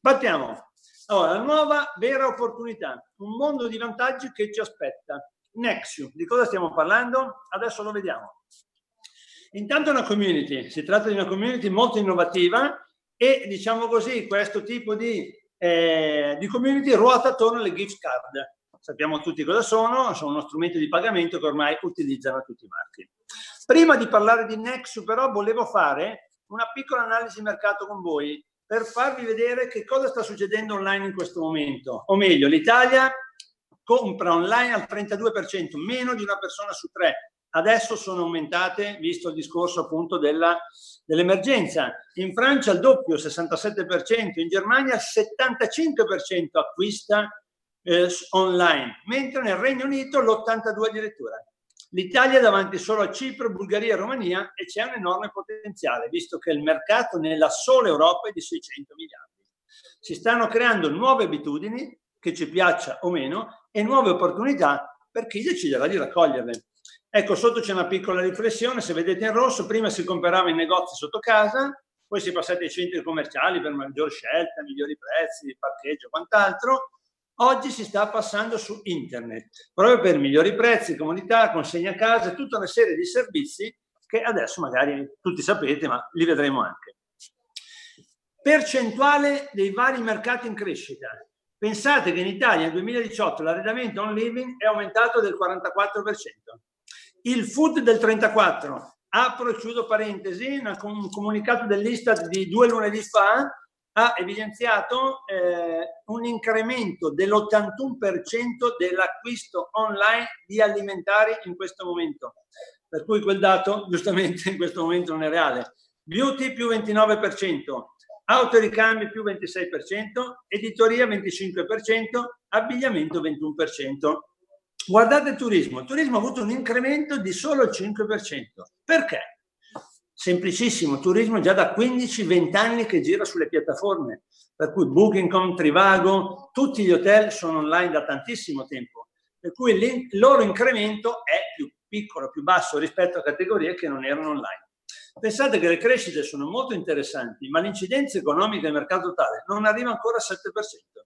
Partiamo. Allora, nuova vera opportunità, un mondo di vantaggi che ci aspetta. Nexio, di cosa stiamo parlando? Adesso lo vediamo. Intanto è una community, si tratta di una community molto innovativa e diciamo così, questo tipo di, eh, di community ruota attorno alle gift card. Sappiamo tutti cosa sono, sono uno strumento di pagamento che ormai utilizzano tutti i marchi. Prima di parlare di Nexio però volevo fare una piccola analisi mercato con voi per farvi vedere che cosa sta succedendo online in questo momento. O meglio, l'Italia compra online al 32%, meno di una persona su tre. Adesso sono aumentate, visto il discorso appunto dell'emergenza. In Francia il doppio, 67%, in Germania il 75% acquista eh, online, mentre nel Regno Unito l'82% addirittura. L'Italia è davanti solo a Cipro, Bulgaria e Romania e c'è un enorme potenziale, visto che il mercato nella sola Europa è di 600 miliardi. Si stanno creando nuove abitudini, che ci piaccia o meno, e nuove opportunità per chi deciderà di raccoglierle. Ecco, sotto c'è una piccola riflessione, se vedete in rosso, prima si comprava in negozi sotto casa, poi si è passati ai centri commerciali per maggior scelta, migliori prezzi, parcheggio e quant'altro, Oggi si sta passando su internet, proprio per migliori prezzi, comodità, consegna a casa, tutta una serie di servizi che adesso magari tutti sapete, ma li vedremo anche. Percentuale dei vari mercati in crescita. Pensate che in Italia nel 2018 l'arredamento on living è aumentato del 44%, il food del 34%. Apro e chiudo parentesi, un comunicato dell'Istat di due lunedì fa ha evidenziato eh, un incremento dell'81% dell'acquisto online di alimentari in questo momento. Per cui quel dato giustamente in questo momento non è reale. Beauty più 29%, autoricambi più 26%, editoria 25%, abbigliamento 21%. Guardate il turismo, il turismo ha avuto un incremento di solo il 5%. Perché? Semplicissimo, turismo già da 15-20 anni che gira sulle piattaforme, per cui Booking.com, Trivago, tutti gli hotel sono online da tantissimo tempo, per cui il loro incremento è più piccolo, più basso rispetto a categorie che non erano online. Pensate che le crescite sono molto interessanti, ma l'incidenza economica del mercato totale non arriva ancora al 7%.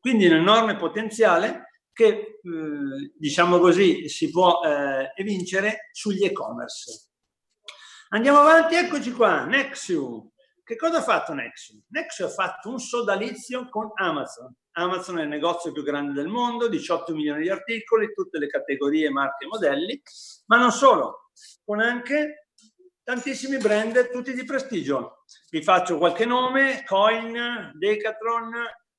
Quindi un enorme potenziale che, eh, diciamo così, si può eh, evincere sugli e-commerce. Andiamo avanti, eccoci qua, Nexu. Che cosa ha fatto Nexu? Nexu ha fatto un sodalizio con Amazon. Amazon è il negozio più grande del mondo, 18 milioni di articoli, tutte le categorie, marche e modelli, ma non solo, con anche tantissimi brand, tutti di prestigio. Vi faccio qualche nome, Coin, Decathlon,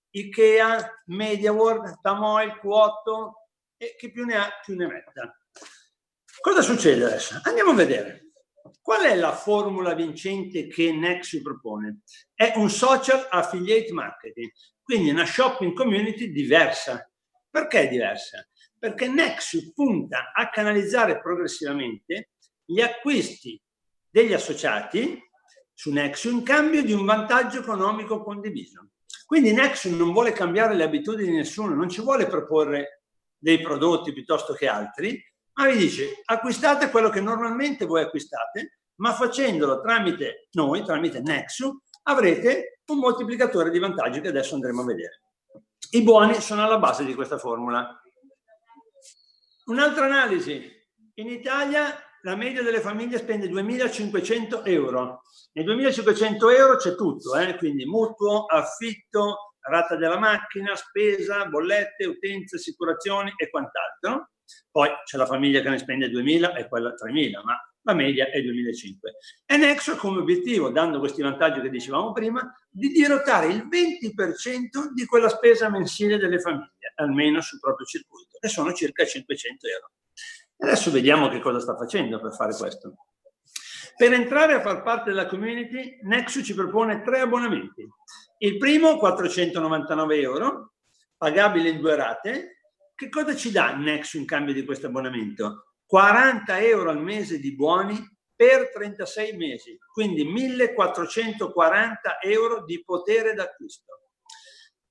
Ikea, MediaWorld, Tamoil, Q8 e chi più ne ha più ne metta. Cosa succede adesso? Andiamo a vedere. Qual è la formula vincente che Nexus propone? È un social affiliate marketing, quindi una shopping community diversa. Perché diversa? Perché Nexus punta a canalizzare progressivamente gli acquisti degli associati su Nexus in cambio di un vantaggio economico condiviso. Quindi Nexus non vuole cambiare le abitudini di nessuno, non ci vuole proporre dei prodotti piuttosto che altri, ma vi dice acquistate quello che normalmente voi acquistate, ma facendolo tramite noi, tramite Nexu, avrete un moltiplicatore di vantaggi che adesso andremo a vedere. I buoni sono alla base di questa formula. Un'altra analisi. In Italia la media delle famiglie spende 2.500 euro. Nei 2.500 euro c'è tutto, eh? quindi mutuo, affitto, rata della macchina, spesa, bollette, utenze, assicurazioni e quant'altro. Poi c'è la famiglia che ne spende 2.000 e quella 3.000, ma la media è 2005. E Nexo ha come obiettivo, dando questi vantaggi che dicevamo prima, di dirottare il 20% di quella spesa mensile delle famiglie, almeno sul proprio circuito, e sono circa 500 euro. Adesso vediamo che cosa sta facendo per fare questo. Per entrare a far parte della community, Nexus ci propone tre abbonamenti. Il primo, 499 euro, pagabile in due rate, che cosa ci dà Nexo in cambio di questo abbonamento? 40 euro al mese di buoni per 36 mesi, quindi 1440 euro di potere d'acquisto.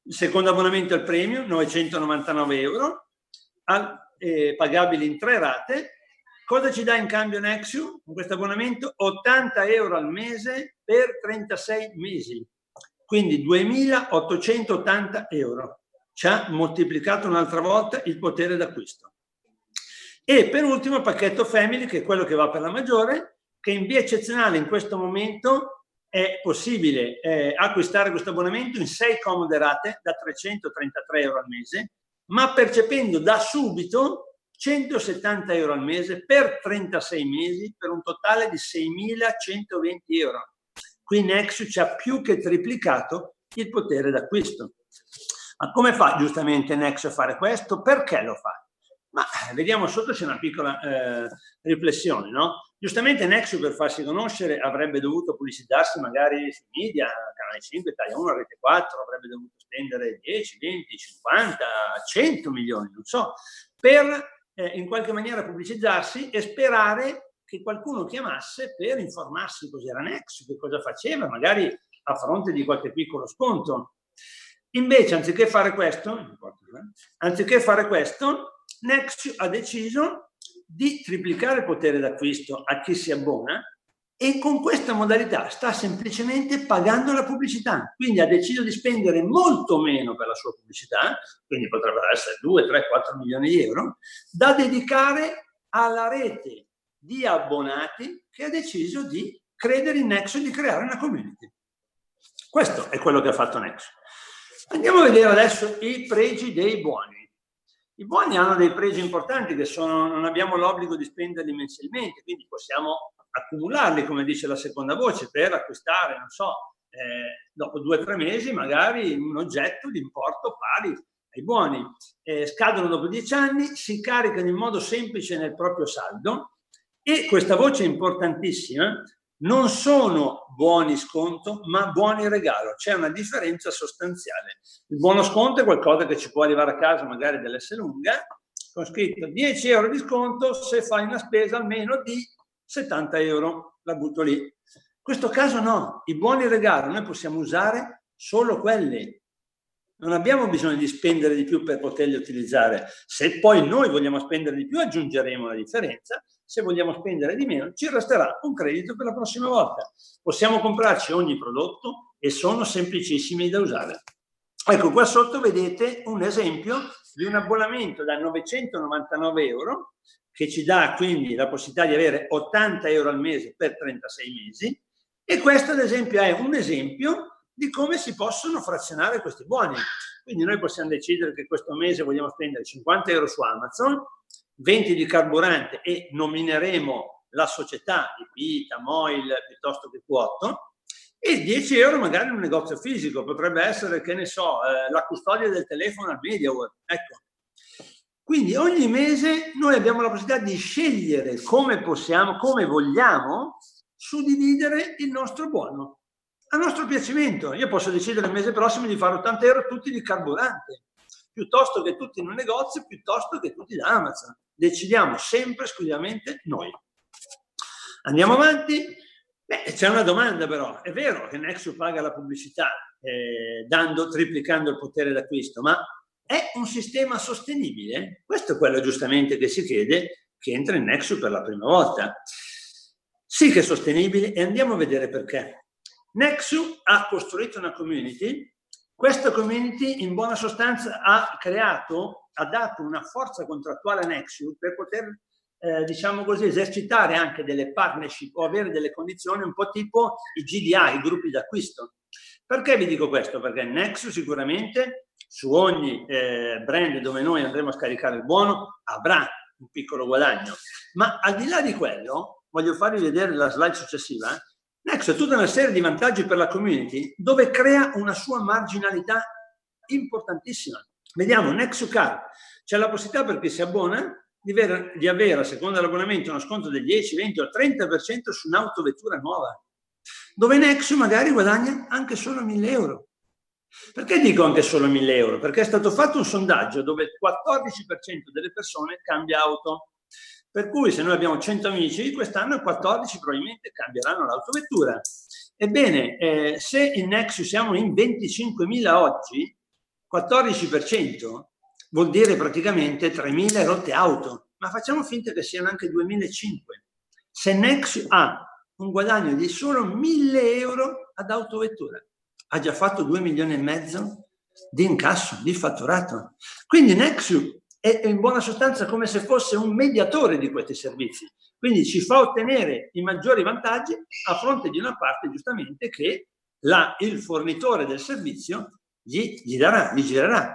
Il secondo abbonamento il premium, 999 euro, al, eh, pagabili in tre rate. Cosa ci dà in cambio Nexu con questo abbonamento? 80 euro al mese per 36 mesi. quindi 2.880 euro. Ci ha moltiplicato un'altra volta il potere d'acquisto. E per ultimo il pacchetto Family, che è quello che va per la maggiore, che in via eccezionale in questo momento è possibile eh, acquistare questo abbonamento in sei comode rate da 333 euro al mese, ma percependo da subito 170 euro al mese per 36 mesi per un totale di 6.120 euro. Qui Nexus ci ha più che triplicato il potere d'acquisto. Ma come fa giustamente Nexus a fare questo? Perché lo fa? Ma eh, vediamo sotto c'è una piccola eh, riflessione, no? Giustamente Nexus per farsi conoscere avrebbe dovuto pubblicizzarsi magari sui media, Canale 5, Italia 1, Rete 4, avrebbe dovuto spendere 10, 20, 50, 100 milioni, non so, per eh, in qualche maniera pubblicizzarsi e sperare che qualcuno chiamasse per informarsi cos'era Nexus, che cosa faceva, magari a fronte di qualche piccolo sconto. Invece, anziché fare questo, eh, anziché fare questo, Nexus ha deciso di triplicare il potere d'acquisto a chi si abbona e con questa modalità sta semplicemente pagando la pubblicità. Quindi ha deciso di spendere molto meno per la sua pubblicità, quindi potrebbero essere 2, 3, 4 milioni di euro, da dedicare alla rete di abbonati che ha deciso di credere in Nexo e di creare una community. Questo è quello che ha fatto Nexo. Andiamo a vedere adesso i pregi dei buoni. I buoni hanno dei pregi importanti che sono, non abbiamo l'obbligo di spenderli mensilmente, quindi possiamo accumularli, come dice la seconda voce, per acquistare, non so, eh, dopo due o tre mesi magari un oggetto di importo pari ai buoni. Eh, scadono dopo dieci anni, si caricano in modo semplice nel proprio saldo e questa voce è importantissima, non sono buoni sconto, ma buoni regalo. C'è una differenza sostanziale. Il buono sconto è qualcosa che ci può arrivare a casa magari dell'S lunga, con scritto 10 euro di sconto se fai una spesa almeno di 70 euro. La butto lì. In questo caso no, i buoni regalo noi possiamo usare solo quelli. Non abbiamo bisogno di spendere di più per poterli utilizzare. Se poi noi vogliamo spendere di più, aggiungeremo la differenza se vogliamo spendere di meno, ci resterà un credito per la prossima volta. Possiamo comprarci ogni prodotto e sono semplicissimi da usare. Ecco, qua sotto vedete un esempio di un abbonamento da 999 euro che ci dà quindi la possibilità di avere 80 euro al mese per 36 mesi e questo ad esempio è un esempio di come si possono frazionare questi buoni. Quindi noi possiamo decidere che questo mese vogliamo spendere 50 euro su Amazon, 20 di carburante e nomineremo la società di Pita, Moil piuttosto che Quotto e 10 euro magari in un negozio fisico, potrebbe essere, che ne so, eh, la custodia del telefono al MediaWorld. Ecco. Quindi ogni mese noi abbiamo la possibilità di scegliere come possiamo, come vogliamo suddividere il nostro buono a nostro piacimento. Io posso decidere il mese prossimo di fare 80 euro tutti di carburante, piuttosto che tutti in un negozio, piuttosto che tutti da Amazon decidiamo sempre esclusivamente noi. Andiamo avanti. Beh, c'è una domanda però. È vero che Nexus paga la pubblicità eh, dando, triplicando il potere d'acquisto, ma è un sistema sostenibile? Questo è quello giustamente che si chiede che entra in Nexus per la prima volta. Sì che è sostenibile e andiamo a vedere perché. Nexus ha costruito una community questa community in buona sostanza ha creato, ha dato una forza contrattuale a Nexus per poter, eh, diciamo così, esercitare anche delle partnership o avere delle condizioni un po' tipo i GDI, i gruppi d'acquisto. Perché vi dico questo? Perché Nexus sicuramente su ogni eh, brand dove noi andremo a scaricare il buono avrà un piccolo guadagno. Ma al di là di quello, voglio farvi vedere la slide successiva, eh, Next ha tutta una serie di vantaggi per la community dove crea una sua marginalità importantissima. Vediamo, Nexus Card c'è la possibilità per chi si abbona di avere, di avere, a seconda dell'abbonamento, uno sconto del 10, 20 o 30% su un'autovettura nuova, dove Nexus magari guadagna anche solo 1000 euro. Perché dico anche solo 1000 euro? Perché è stato fatto un sondaggio dove il 14% delle persone cambia auto. Per cui se noi abbiamo 100 amici, quest'anno 14 probabilmente cambieranno l'autovettura. Ebbene, eh, se in Nexus siamo in 25.000 oggi, 14% vuol dire praticamente 3.000 rotte auto, ma facciamo finta che siano anche 2.500. Se Nexus ha un guadagno di solo 1.000 euro ad autovettura, ha già fatto 2 milioni e mezzo di incasso, di fatturato. Quindi Nexu è in buona sostanza come se fosse un mediatore di questi servizi. Quindi ci fa ottenere i maggiori vantaggi a fronte di una parte giustamente che la, il fornitore del servizio gli, gli darà, gli girerà.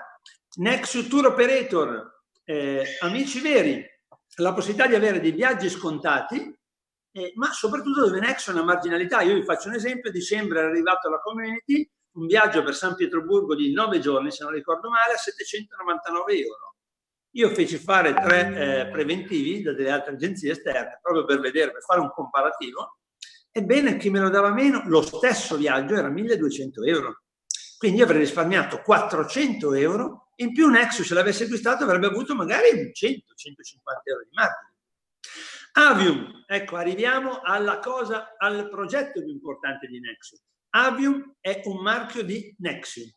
Nexus Tour Operator, eh, amici veri, la possibilità di avere dei viaggi scontati, eh, ma soprattutto dove Nexus è una marginalità. Io vi faccio un esempio, a dicembre è arrivato alla community un viaggio per San Pietroburgo di nove giorni, se non ricordo male, a 799 euro. Io feci fare tre eh, preventivi da delle altre agenzie esterne, proprio per vedere, per fare un comparativo. Ebbene, chi me lo dava meno, lo stesso viaggio era 1200 euro. Quindi io avrei risparmiato 400 euro, in più Nexus se l'avesse acquistato avrebbe avuto magari 100-150 euro di margine. Avium, ecco, arriviamo alla cosa, al progetto più importante di Nexus. Avium è un marchio di Nexium.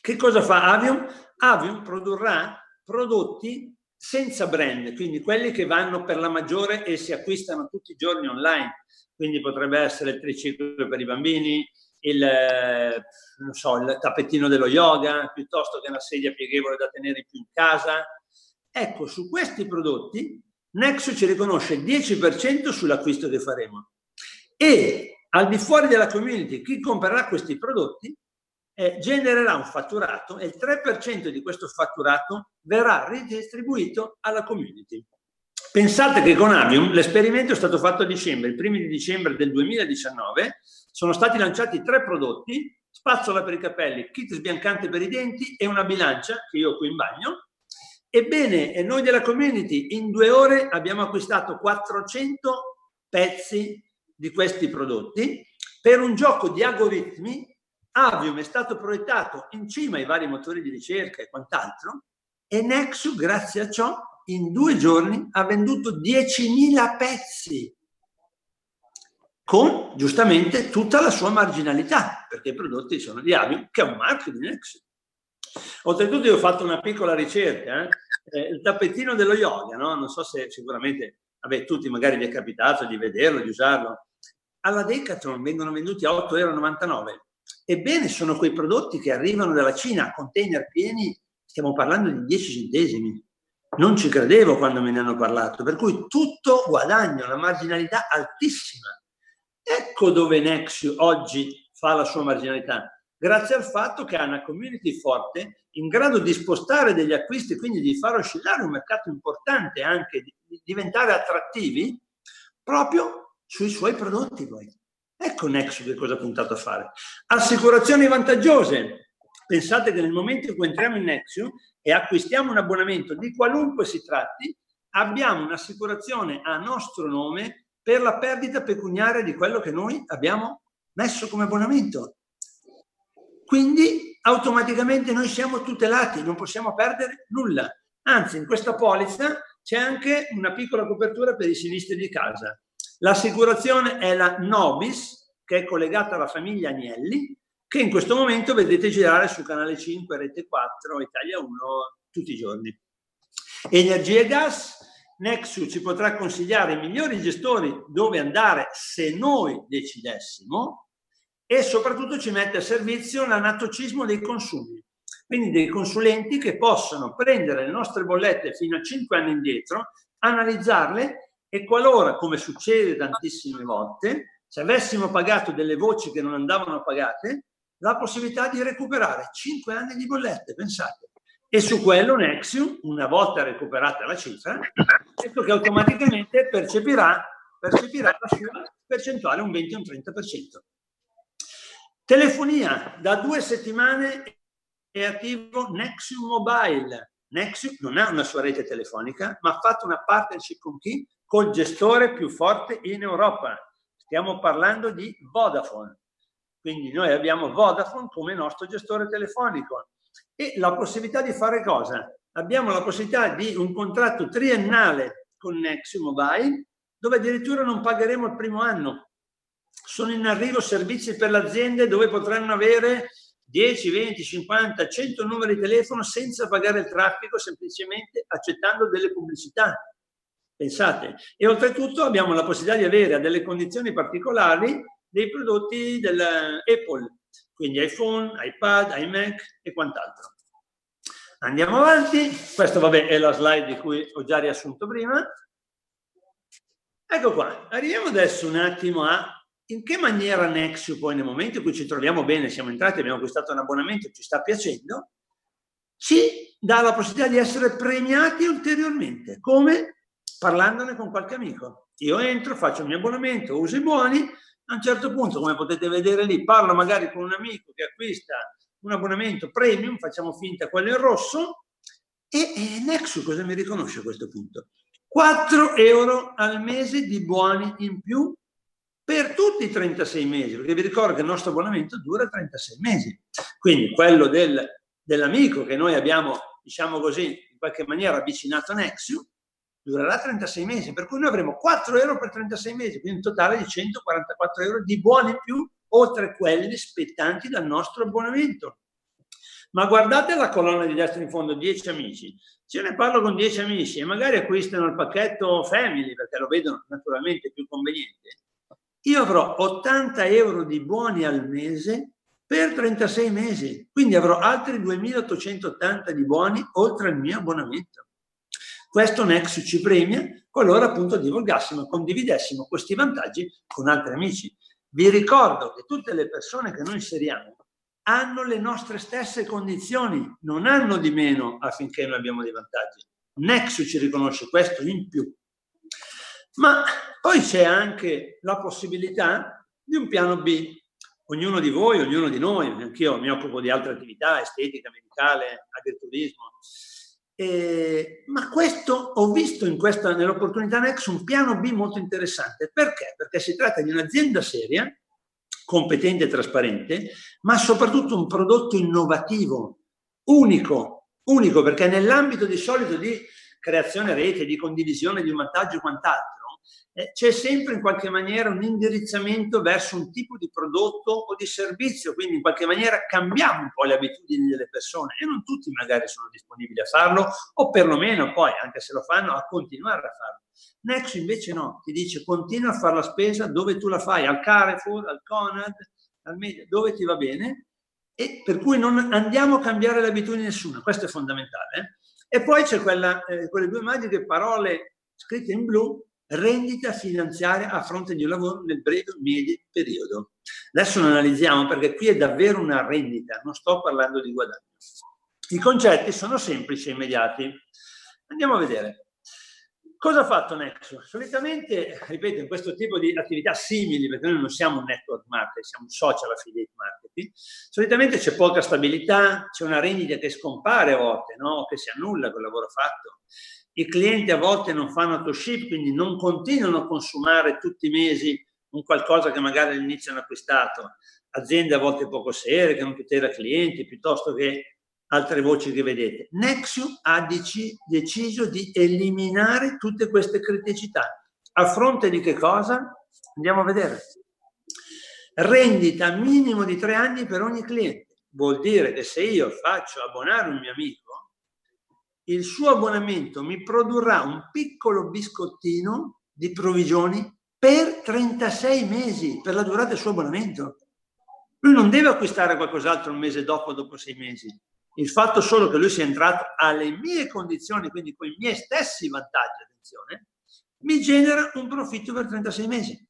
Che cosa fa Avium? Avium produrrà prodotti senza brand, quindi quelli che vanno per la maggiore e si acquistano tutti i giorni online. Quindi potrebbe essere il triciclo per i bambini, il, so, il tappetino dello yoga, piuttosto che una sedia pieghevole da tenere più in casa. Ecco, su questi prodotti Nexo ci riconosce il 10% sull'acquisto che faremo. E al di fuori della community, chi comprerà questi prodotti eh, genererà un fatturato e il 3% di questo fatturato verrà ridistribuito alla community. Pensate che con Avium l'esperimento è stato fatto a dicembre, il primo di dicembre del 2019, sono stati lanciati tre prodotti, spazzola per i capelli, kit sbiancante per i denti e una bilancia che io ho qui in bagno. Ebbene, noi della community in due ore abbiamo acquistato 400 pezzi di questi prodotti per un gioco di algoritmi. Avium è stato proiettato in cima ai vari motori di ricerca e quant'altro e Nexus, grazie a ciò, in due giorni ha venduto 10.000 pezzi con giustamente tutta la sua marginalità, perché i prodotti sono di Avium, che è un marchio di Nexus. Oltretutto io ho fatto una piccola ricerca, eh? Eh, il tappetino dello yoga, no? non so se sicuramente, vabbè, tutti magari vi è capitato di vederlo, di usarlo, alla Decathlon vengono venduti a 8,99 euro. Ebbene, sono quei prodotti che arrivano dalla Cina a container pieni, stiamo parlando di 10 centesimi. Non ci credevo quando me ne hanno parlato, per cui tutto guadagno, una marginalità altissima. Ecco dove Nexio oggi fa la sua marginalità, grazie al fatto che ha una community forte in grado di spostare degli acquisti, quindi di far oscillare un mercato importante, anche di diventare attrattivi, proprio sui suoi prodotti poi. Ecco Nexo che cosa ha puntato a fare. Assicurazioni vantaggiose. Pensate che nel momento in cui entriamo in Nexio e acquistiamo un abbonamento di qualunque si tratti, abbiamo un'assicurazione a nostro nome per la perdita pecuniaria di quello che noi abbiamo messo come abbonamento. Quindi automaticamente noi siamo tutelati, non possiamo perdere nulla. Anzi, in questa polizza c'è anche una piccola copertura per i sinistri di casa. L'assicurazione è la Nobis, che è collegata alla famiglia Agnelli, che in questo momento vedete girare su canale 5, Rete 4, Italia 1 tutti i giorni. Energia e gas, Nexu ci potrà consigliare i migliori gestori dove andare se noi decidessimo e soprattutto ci mette a servizio l'anatocismo dei consumi, quindi dei consulenti che possono prendere le nostre bollette fino a 5 anni indietro, analizzarle e qualora, come succede tantissime volte, se avessimo pagato delle voci che non andavano pagate, la possibilità di recuperare 5 anni di bollette, pensate. E su quello Nexium, una volta recuperata la cifra, ecco che automaticamente percepirà, percepirà la sua percentuale un 20 o un 30%. Telefonia, da due settimane è attivo Nexium Mobile. Nexium non ha una sua rete telefonica, ma ha fatto una partnership con chi? Col gestore più forte in Europa. Stiamo parlando di Vodafone. Quindi noi abbiamo Vodafone come nostro gestore telefonico e la possibilità di fare cosa? Abbiamo la possibilità di un contratto triennale con Nexi Mobile dove addirittura non pagheremo il primo anno. Sono in arrivo servizi per le aziende dove potranno avere 10, 20, 50, 100 numeri di telefono senza pagare il traffico, semplicemente accettando delle pubblicità. Pensate. E oltretutto abbiamo la possibilità di avere a delle condizioni particolari dei prodotti dell'Apple. quindi iPhone, iPad, iMac e quant'altro. Andiamo avanti, questa vabbè è la slide di cui ho già riassunto prima. Ecco qua, arriviamo adesso un attimo a in che maniera Nexio poi nel momento in cui ci troviamo bene, siamo entrati, abbiamo acquistato un abbonamento, ci sta piacendo, ci dà la possibilità di essere premiati ulteriormente. Come? Parlandone con qualche amico. Io entro, faccio il mio abbonamento, uso i buoni, a un certo punto, come potete vedere lì, parlo magari con un amico che acquista un abbonamento premium, facciamo finta quello in rosso, e, e Nexus cosa mi riconosce a questo punto? 4 euro al mese di buoni in più per tutti i 36 mesi, perché vi ricordo che il nostro abbonamento dura 36 mesi. Quindi quello del, dell'amico che noi abbiamo, diciamo così, in qualche maniera avvicinato a Nexus, durerà 36 mesi, per cui noi avremo 4 euro per 36 mesi, quindi un totale di 144 euro di buoni in più, oltre quelli spettanti dal nostro abbonamento. Ma guardate la colonna di destra in fondo, 10 amici. Se ne parlo con 10 amici e magari acquistano il pacchetto Family, perché lo vedono naturalmente più conveniente, io avrò 80 euro di buoni al mese per 36 mesi, quindi avrò altri 2.880 di buoni oltre al mio abbonamento. Questo Nexus ci premia qualora appunto divulgassimo e condividessimo questi vantaggi con altri amici. Vi ricordo che tutte le persone che noi inseriamo hanno le nostre stesse condizioni, non hanno di meno affinché noi abbiamo dei vantaggi. Nexus ci riconosce questo in più. Ma poi c'è anche la possibilità di un piano B. Ognuno di voi, ognuno di noi, anch'io mi occupo di altre attività, estetica, medicale, agriturismo, eh, ma questo ho visto questa, nell'opportunità Next un piano B molto interessante. Perché? Perché si tratta di un'azienda seria, competente e trasparente, ma soprattutto un prodotto innovativo, unico, unico perché nell'ambito di solito di creazione rete, di condivisione di un vantaggio e quant'altro, eh, c'è sempre in qualche maniera un indirizzamento verso un tipo di prodotto o di servizio, quindi in qualche maniera cambiamo un po' le abitudini delle persone e non tutti magari sono disponibili a farlo o perlomeno poi, anche se lo fanno, a continuare a farlo. Nexo invece no, ti dice continua a fare la spesa dove tu la fai, al Carrefour, al Conad, al Media, dove ti va bene e per cui non andiamo a cambiare le abitudini nessuna, questo è fondamentale. Eh? E poi c'è quella, eh, quelle due magiche parole scritte in blu rendita finanziaria a fronte di un lavoro nel breve o medio periodo. Adesso lo analizziamo perché qui è davvero una rendita, non sto parlando di guadagno. I concetti sono semplici e immediati. Andiamo a vedere. Cosa ha fatto Nexo? Solitamente, ripeto, in questo tipo di attività simili, perché noi non siamo un network marketing, siamo un social affiliate marketing, solitamente c'è poca stabilità, c'è una rendita che scompare a volte, no? che si annulla quel lavoro fatto i clienti a volte non fanno auto-ship, quindi non continuano a consumare tutti i mesi un qualcosa che magari all'inizio hanno acquistato. Aziende a volte poco serie, che non tutela clienti, piuttosto che altre voci che vedete. Nexio ha deciso di eliminare tutte queste criticità. A fronte di che cosa? Andiamo a vedere. Rendita minimo di tre anni per ogni cliente. Vuol dire che se io faccio abbonare un mio amico, il suo abbonamento mi produrrà un piccolo biscottino di provvigioni per 36 mesi, per la durata del suo abbonamento. Lui non deve acquistare qualcos'altro un mese dopo, dopo sei mesi. Il fatto solo che lui sia entrato alle mie condizioni, quindi con i miei stessi vantaggi, attenzione, mi genera un profitto per 36 mesi.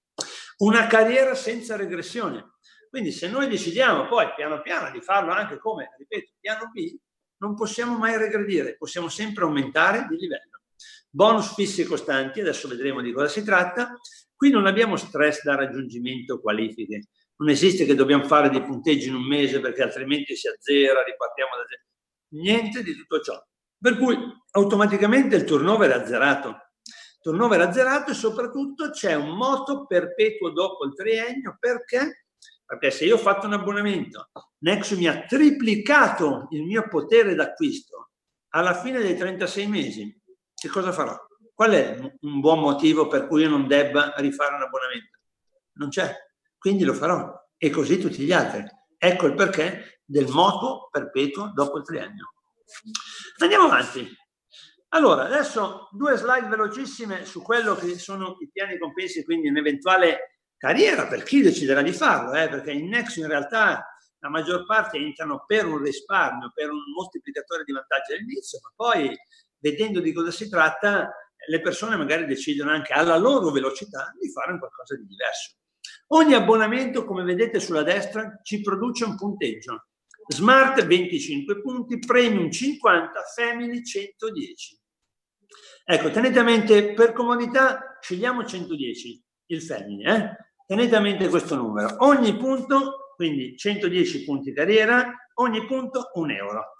Una carriera senza regressione. Quindi se noi decidiamo poi piano piano di farlo anche come, ripeto, piano B, non possiamo mai regredire, possiamo sempre aumentare di livello. Bonus fissi e costanti, adesso vedremo di cosa si tratta. Qui non abbiamo stress da raggiungimento qualifiche. Non esiste che dobbiamo fare dei punteggi in un mese perché altrimenti si azzera, ripartiamo da zero. Niente di tutto ciò. Per cui automaticamente il turnover è azzerato. Il turnover è azzerato e soprattutto c'è un moto perpetuo dopo il triennio perché perché se io ho fatto un abbonamento, Nexo mi ha triplicato il mio potere d'acquisto, alla fine dei 36 mesi, che cosa farò? Qual è un buon motivo per cui io non debba rifare un abbonamento? Non c'è, quindi lo farò e così tutti gli altri. Ecco il perché del moto perpetuo dopo il triennio. Andiamo avanti. Allora, adesso due slide velocissime su quello che sono i piani compensi, quindi un eventuale carriera per chi deciderà di farlo, eh, perché in Next in realtà la maggior parte entrano per un risparmio, per un moltiplicatore di vantaggi all'inizio, ma poi vedendo di cosa si tratta, le persone magari decidono anche alla loro velocità di fare qualcosa di diverso. Ogni abbonamento, come vedete sulla destra, ci produce un punteggio. Smart 25 punti, Premium 50, Family 110. Ecco, tenete a mente, per comodità, scegliamo 110, il Family, eh? Tenete a mente questo numero. Ogni punto, quindi 110 punti carriera, ogni punto un euro.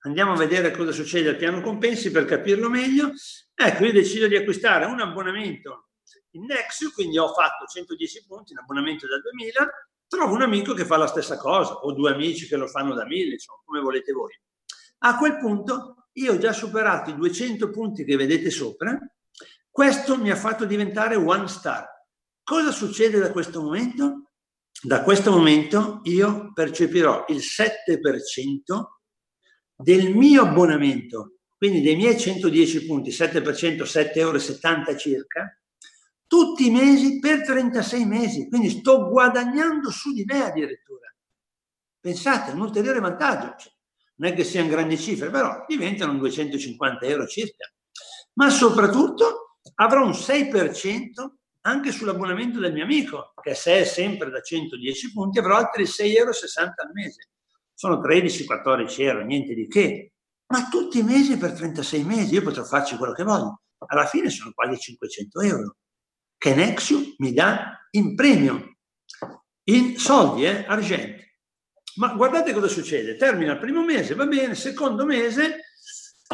Andiamo a vedere cosa succede al piano compensi per capirlo meglio. Ecco, io decido di acquistare un abbonamento in Nexus, quindi ho fatto 110 punti, un abbonamento da 2000, trovo un amico che fa la stessa cosa, o due amici che lo fanno da 1000, insomma, come volete voi. A quel punto io ho già superato i 200 punti che vedete sopra, questo mi ha fatto diventare one star. Cosa succede da questo momento? Da questo momento io percepirò il 7% del mio abbonamento, quindi dei miei 110 punti, 7%, 7,70 euro circa, tutti i mesi per 36 mesi, quindi sto guadagnando su di me addirittura. Pensate, un ulteriore vantaggio, cioè, non è che siano grandi cifre, però diventano 250 euro circa. Ma soprattutto avrò un 6% anche sull'abbonamento del mio amico, che se è sempre da 110 punti, avrò altri 6,60 euro al mese sono 13-14 euro, niente di che, ma tutti i mesi per 36 mesi, io potrò farci quello che voglio. Alla fine sono quasi 500 euro che Nexium mi dà in premio, in soldi, eh, argenti. Ma guardate cosa succede, termina il primo mese, va bene, secondo mese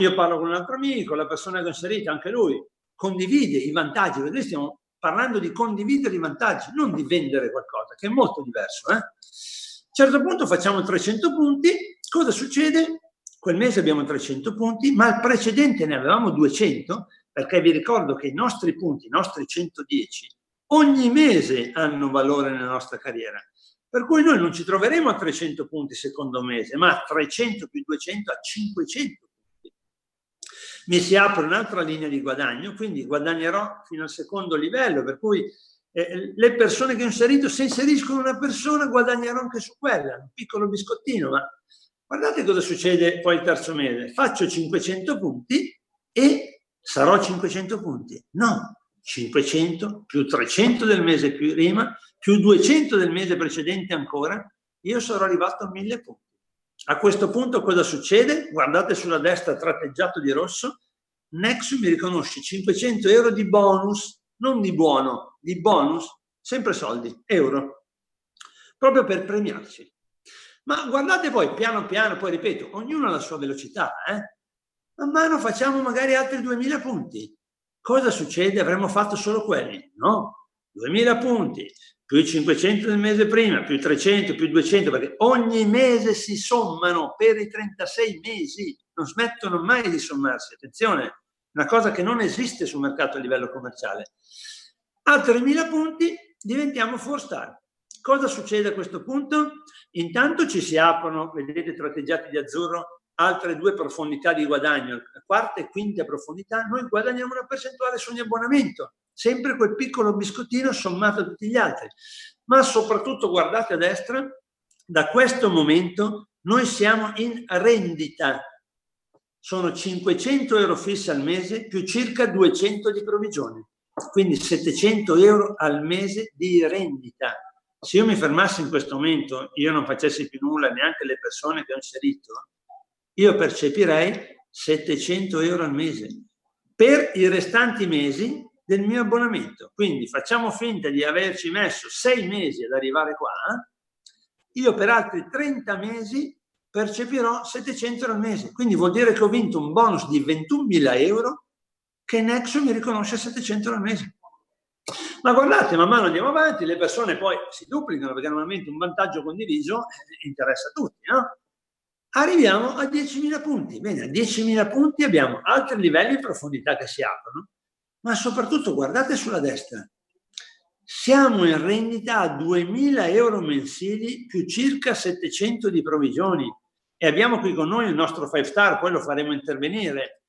io parlo con un altro amico, la persona che ho inserito, anche lui, condivide i vantaggi, vedete stiamo parlando di condividere i vantaggi, non di vendere qualcosa, che è molto diverso. Eh? A un certo punto facciamo 300 punti, cosa succede? Quel mese abbiamo 300 punti, ma il precedente ne avevamo 200, perché vi ricordo che i nostri punti, i nostri 110, ogni mese hanno valore nella nostra carriera. Per cui noi non ci troveremo a 300 punti secondo mese, ma a 300 più 200 a 500 punti. Mi si apre un'altra linea di guadagno, quindi guadagnerò fino al secondo livello, per cui eh, le persone che ho inserito, se inseriscono una persona guadagnerò anche su quella, un piccolo biscottino, ma guardate cosa succede poi il terzo mese. Faccio 500 punti e sarò 500 punti. No, 500 più 300 del mese prima, più 200 del mese precedente ancora, io sarò arrivato a 1000 punti. A questo punto cosa succede? Guardate sulla destra tratteggiato di rosso, Nexus mi riconosce 500 euro di bonus non di buono, di bonus, sempre soldi, euro, proprio per premiarci. Ma guardate poi, piano piano, poi ripeto, ognuno ha la sua velocità, eh? Man mano facciamo magari altri 2000 punti. Cosa succede? Avremmo fatto solo quelli? No, 2000 punti, più 500 del mese prima, più 300, più 200, perché ogni mese si sommano per i 36 mesi, non smettono mai di sommarsi, attenzione, una cosa che non esiste sul mercato a livello commerciale. A 3.000 punti diventiamo 4 star. Cosa succede a questo punto? Intanto ci si aprono, vedete tratteggiati di azzurro, altre due profondità di guadagno, quarta e quinta profondità, noi guadagniamo una percentuale su ogni abbonamento, sempre quel piccolo biscottino sommato a tutti gli altri. Ma soprattutto guardate a destra, da questo momento noi siamo in rendita sono 500 euro fissi al mese più circa 200 di provvigione, quindi 700 euro al mese di rendita. Se io mi fermassi in questo momento, io non facessi più nulla, neanche le persone che ho inserito, io percepirei 700 euro al mese per i restanti mesi del mio abbonamento. Quindi facciamo finta di averci messo sei mesi ad arrivare qua, io per altri 30 mesi percepirò 700 euro al mese. Quindi vuol dire che ho vinto un bonus di 21.000 euro che Nexo mi riconosce 700 euro al mese. Ma guardate, man mano andiamo avanti, le persone poi si duplicano perché normalmente un vantaggio condiviso eh, interessa a tutti, no? Arriviamo a 10.000 punti. Bene, a 10.000 punti abbiamo altri livelli di profondità che si aprono, ma soprattutto guardate sulla destra, siamo in rendita a 2.000 euro mensili più circa 700 di provvigioni e abbiamo qui con noi il nostro 5 star, poi lo faremo intervenire.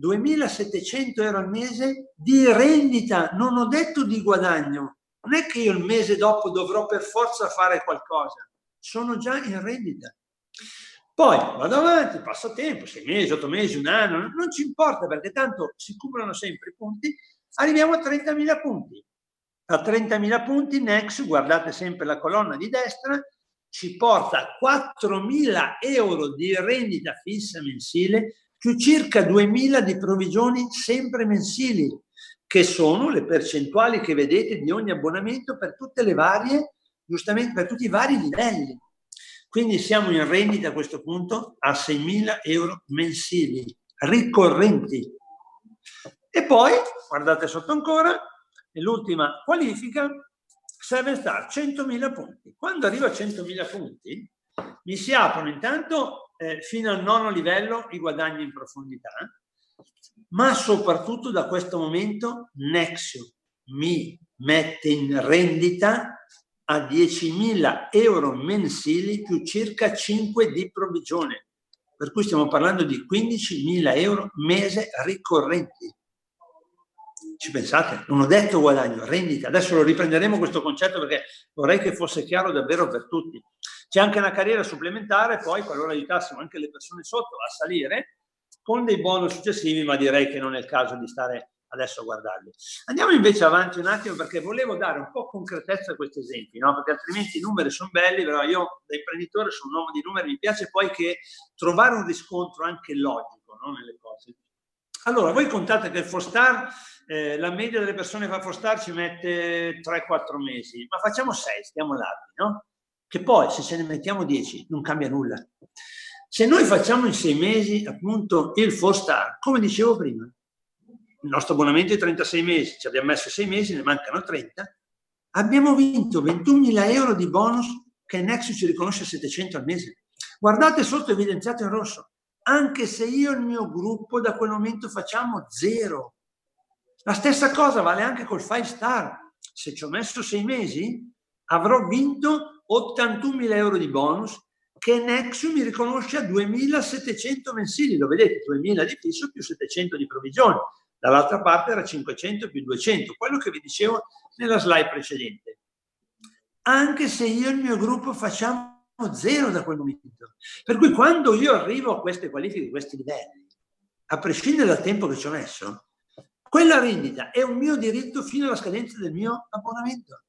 2.700 euro al mese di rendita, non ho detto di guadagno. Non è che io il mese dopo dovrò per forza fare qualcosa. sono già in rendita. Poi vado avanti, passa tempo, sei mesi, otto mesi, un anno, non ci importa perché tanto si cumulano sempre i punti, arriviamo a 30.000 punti. A 30.000 punti Next, guardate sempre la colonna di destra, ci porta 4.000 euro di rendita fissa mensile più circa 2.000 di provvigioni sempre mensili, che sono le percentuali che vedete di ogni abbonamento per tutte le varie, giustamente per tutti i vari livelli. Quindi siamo in rendita a questo punto a 6.000 euro mensili, ricorrenti. E poi, guardate sotto ancora, l'ultima qualifica, 7 star, 100.000 punti. Quando arrivo a 100.000 punti, mi si aprono intanto eh, fino al nono livello i guadagni in profondità, ma soprattutto da questo momento Nexio mi mette in rendita a 10.000 euro mensili più circa 5 di provvigione, per cui stiamo parlando di 15.000 euro mese ricorrenti. Ci pensate? Non ho detto guadagno, rendita. Adesso lo riprenderemo questo concetto perché vorrei che fosse chiaro davvero per tutti. C'è anche una carriera supplementare, poi qualora aiutassimo anche le persone sotto a salire con dei bonus successivi, ma direi che non è il caso di stare adesso a guardarli. Andiamo invece avanti un attimo perché volevo dare un po' concretezza a questi esempi, no? perché altrimenti i numeri sono belli, però io da imprenditore sono un uomo di numeri, mi piace poi che trovare un riscontro anche logico no? nelle cose. Allora, voi contate che il Forstar, eh, la media delle persone che fa Forstar ci mette 3-4 mesi, ma facciamo 6, stiamo larghi, no? Che poi se ce ne mettiamo 10 non cambia nulla. Se noi facciamo in 6 mesi appunto il Forstar, come dicevo prima, il nostro abbonamento è 36 mesi, ci abbiamo messo 6 mesi, ne mancano 30, abbiamo vinto 21.000 euro di bonus che Nexus ci riconosce 700 al mese. Guardate sotto evidenziato in rosso, anche se io e il mio gruppo da quel momento facciamo zero. La stessa cosa vale anche col 5 star. Se ci ho messo 6 mesi, avrò vinto 81.000 euro di bonus che Nexus mi riconosce a 2.700 mensili. Lo vedete, 2.000 di fisso più 700 di provvigione dall'altra parte era 500 più 200, quello che vi dicevo nella slide precedente. Anche se io e il mio gruppo facciamo zero da quel momento. Per cui quando io arrivo a queste qualifiche, a questi livelli, a prescindere dal tempo che ci ho messo, quella rendita è un mio diritto fino alla scadenza del mio abbonamento.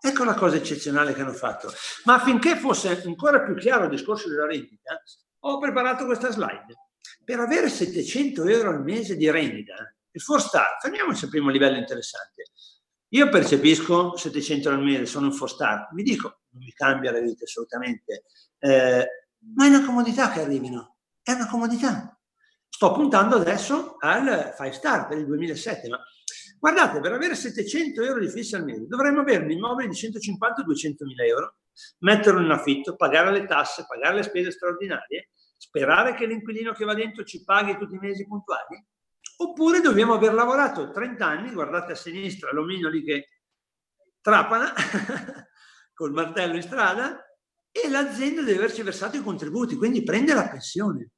Ecco la cosa eccezionale che hanno fatto. Ma affinché fosse ancora più chiaro il discorso della rendita, ho preparato questa slide per avere 700 euro al mese di rendita, il Forstar, fermiamoci al primo livello interessante. Io percepisco 700 euro al mese, sono un Forstar, mi dico, non mi cambia la vita assolutamente, eh, ma è una comodità che arrivino, è una comodità. Sto puntando adesso al 5 star per il 2007, ma guardate, per avere 700 euro di fissa al mese dovremmo avere un immobile di 150-200 mila euro, metterlo in affitto, pagare le tasse, pagare le spese straordinarie Sperare che l'inquilino che va dentro ci paghi tutti i mesi puntuali? Oppure dobbiamo aver lavorato 30 anni, guardate a sinistra l'omino lì che trapana col martello in strada e l'azienda deve averci versato i contributi, quindi prende la pensione.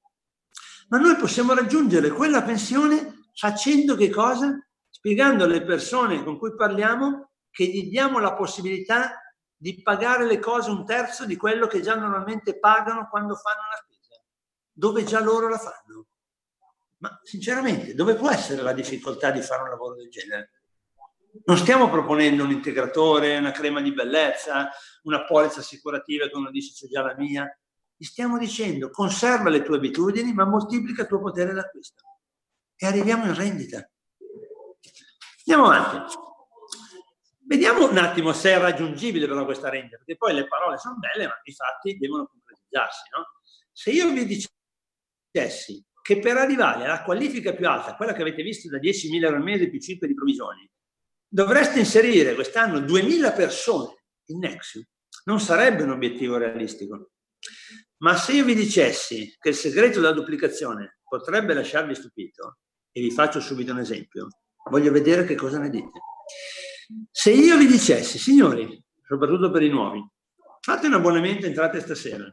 Ma noi possiamo raggiungere quella pensione facendo che cosa? Spiegando alle persone con cui parliamo che gli diamo la possibilità di pagare le cose un terzo di quello che già normalmente pagano quando fanno la spesa dove già loro la fanno. Ma sinceramente, dove può essere la difficoltà di fare un lavoro del genere? Non stiamo proponendo un integratore, una crema di bellezza, una polizza assicurativa che uno dice c'è già la mia. Gli stiamo dicendo conserva le tue abitudini ma moltiplica il tuo potere d'acquisto. E arriviamo in rendita. Andiamo avanti. Vediamo un attimo se è raggiungibile però questa rendita, perché poi le parole sono belle ma i fatti devono concretizzarsi. No? Se io vi dicevo dicessi che per arrivare alla qualifica più alta, quella che avete visto da 10.000 euro al mese più 5 di provvigioni, dovreste inserire quest'anno 2.000 persone in Nexus, non sarebbe un obiettivo realistico. Ma se io vi dicessi che il segreto della duplicazione potrebbe lasciarvi stupito, e vi faccio subito un esempio, voglio vedere che cosa ne dite. Se io vi dicessi, signori, soprattutto per i nuovi, fate un abbonamento, entrate stasera,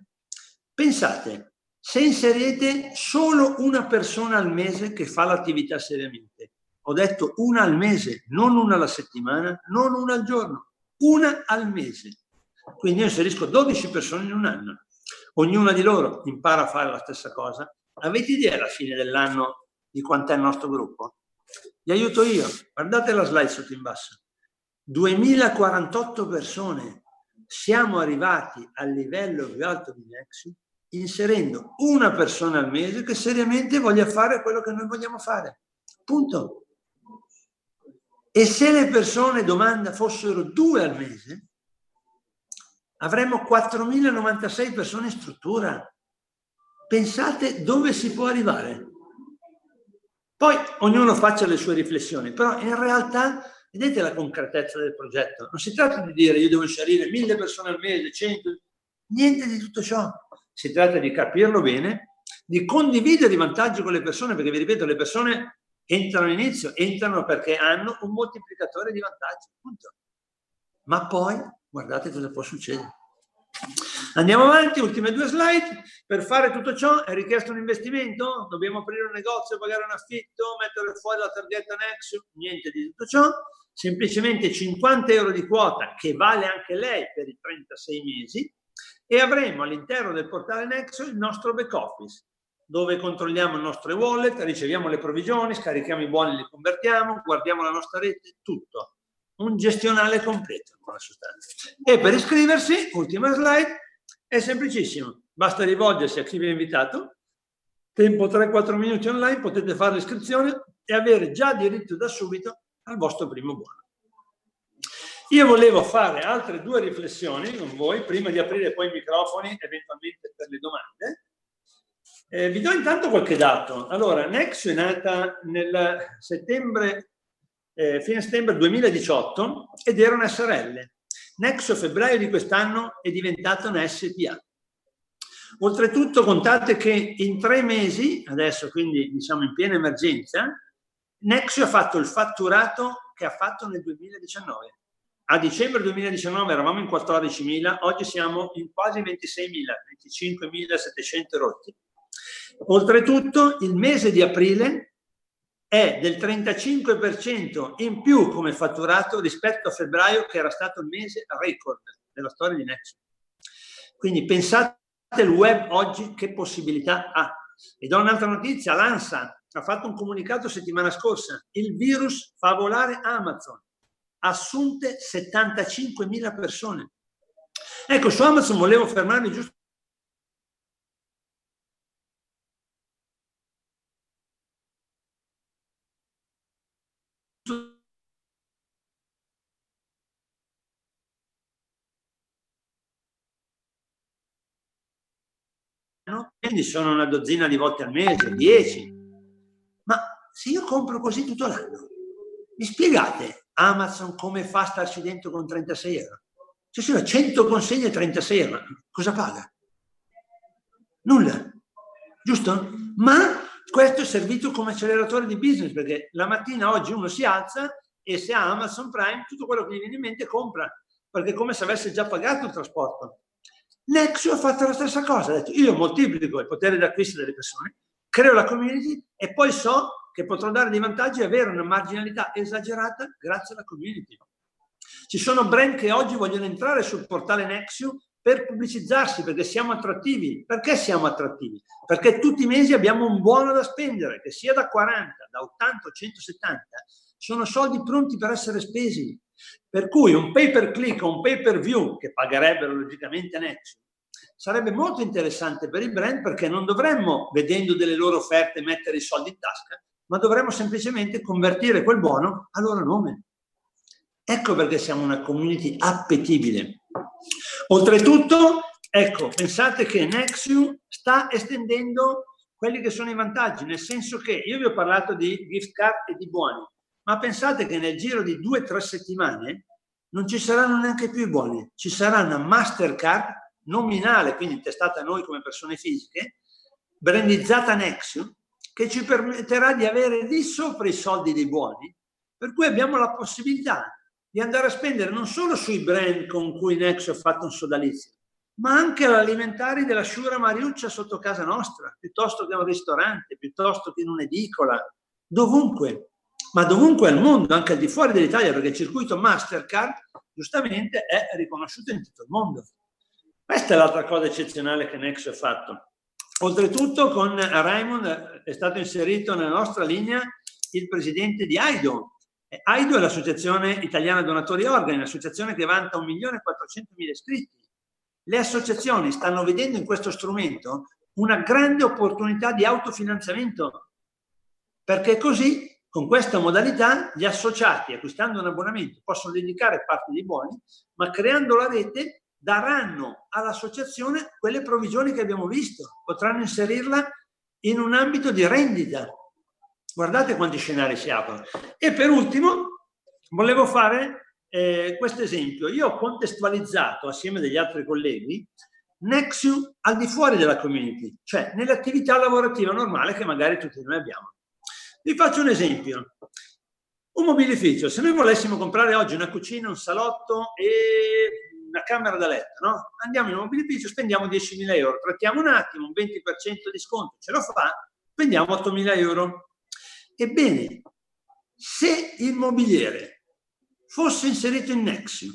pensate se inserite solo una persona al mese che fa l'attività seriamente, ho detto una al mese, non una alla settimana, non una al giorno, una al mese. Quindi io inserisco 12 persone in un anno. Ognuna di loro impara a fare la stessa cosa. Avete idea alla fine dell'anno di quant'è il nostro gruppo? Vi aiuto io. Guardate la slide sotto in basso. 2048 persone. Siamo arrivati al livello più alto di Nexus inserendo una persona al mese che seriamente voglia fare quello che noi vogliamo fare. Punto. E se le persone domanda fossero due al mese, avremmo 4.096 persone in struttura. Pensate dove si può arrivare. Poi ognuno faccia le sue riflessioni, però in realtà vedete la concretezza del progetto. Non si tratta di dire io devo inserire mille persone al mese, cento, niente di tutto ciò. Si tratta di capirlo bene, di condividere i vantaggi con le persone, perché vi ripeto, le persone entrano all'inizio, entrano perché hanno un moltiplicatore di vantaggi, punto. Ma poi guardate cosa può succedere. Andiamo avanti, ultime due slide. Per fare tutto ciò è richiesto un investimento? Dobbiamo aprire un negozio, pagare un affitto, mettere fuori la targhetta Nexus? Niente di tutto ciò. Semplicemente 50 euro di quota che vale anche lei per i 36 mesi e avremo all'interno del portale Nexus il nostro back office dove controlliamo il nostro wallet, riceviamo le provvigioni, scarichiamo i buoni, li convertiamo, guardiamo la nostra rete, tutto. Un gestionale completo, in buona sostanza. E per iscriversi, ultima slide, è semplicissimo. Basta rivolgersi a chi vi ha invitato, tempo 3-4 minuti online, potete fare l'iscrizione e avere già diritto da subito al vostro primo buono. Io volevo fare altre due riflessioni con voi, prima di aprire poi i microfoni eventualmente per le domande. Eh, vi do intanto qualche dato. Allora, Nexo è nata nel settembre, eh, fine settembre 2018 ed era una SRL. Nexo a febbraio di quest'anno è diventata una SPA. Oltretutto contate che in tre mesi, adesso quindi diciamo in piena emergenza, Nexo ha fatto il fatturato che ha fatto nel 2019. A dicembre 2019 eravamo in 14.000, oggi siamo in quasi 26.000, 25.700 rotti. Oltretutto il mese di aprile è del 35% in più come fatturato rispetto a febbraio che era stato il mese record della storia di Nexo. Quindi pensate il web oggi che possibilità ha. E do un'altra notizia, l'ANSA ha fatto un comunicato settimana scorsa, il virus fa volare Amazon, assunte 75.000 persone. Ecco, su Amazon volevo fermarmi giusto quindi sono una dozzina di volte al mese, dieci. Ma se io compro così tutto l'anno, mi spiegate Amazon come fa a starci dentro con 36 euro? Se sono 100 consegne 36 euro, cosa paga? Nulla, giusto? Ma questo è servito come acceleratore di business perché la mattina oggi uno si alza e se ha Amazon Prime tutto quello che gli viene in mente compra perché è come se avesse già pagato il trasporto. Nexo ha fatto la stessa cosa, ha detto io moltiplico il potere d'acquisto delle persone, creo la community e poi so che potrò dare dei vantaggi e avere una marginalità esagerata grazie alla community. Ci sono brand che oggi vogliono entrare sul portale Nexio per pubblicizzarsi perché siamo attrattivi. Perché siamo attrattivi? Perché tutti i mesi abbiamo un buono da spendere, che sia da 40, da 80 o 170, sono soldi pronti per essere spesi. Per cui un pay per click o un pay per view, che pagherebbero logicamente Nexo, sarebbe molto interessante per i brand perché non dovremmo, vedendo delle loro offerte, mettere i soldi in tasca, ma dovremmo semplicemente convertire quel buono a loro nome. Ecco perché siamo una community appetibile. Oltretutto, ecco, pensate che Nexium sta estendendo quelli che sono i vantaggi, nel senso che io vi ho parlato di gift card e di buoni, ma pensate che nel giro di due o tre settimane non ci saranno neanche più i buoni, ci sarà una Mastercard nominale, quindi testata a noi come persone fisiche, brandizzata Nexium, che ci permetterà di avere lì sopra i soldi dei buoni, per cui abbiamo la possibilità di andare a spendere non solo sui brand con cui Nexo ha fatto un sodalizio, ma anche all'alimentari della Sciura Mariuccia sotto casa nostra, piuttosto che un ristorante, piuttosto che in un'edicola, dovunque ma dovunque al mondo, anche al di fuori dell'Italia, perché il circuito Mastercard giustamente è riconosciuto in tutto il mondo. Questa è l'altra cosa eccezionale che Nexo ha fatto. Oltretutto con Raimond è stato inserito nella nostra linea il presidente di AIDO. AIDO è l'Associazione Italiana Donatori Organi, un'associazione che vanta 1.400.000 iscritti. Le associazioni stanno vedendo in questo strumento una grande opportunità di autofinanziamento, perché così, con questa modalità, gli associati, acquistando un abbonamento, possono dedicare parte dei buoni, ma creando la rete daranno all'associazione quelle provvigioni che abbiamo visto, potranno inserirla in un ambito di rendita. Guardate quanti scenari si aprono. E per ultimo, volevo fare eh, questo esempio. Io ho contestualizzato assieme agli altri colleghi Nexium al di fuori della community, cioè nell'attività lavorativa normale che magari tutti noi abbiamo. Vi faccio un esempio. Un mobilificio, se noi volessimo comprare oggi una cucina, un salotto e una camera da letto, no? Andiamo in un mobilificio, spendiamo 10.000 euro, trattiamo un attimo, un 20% di sconto ce lo fa, spendiamo 8.000 euro. Ebbene, se il mobiliere fosse inserito in Nexium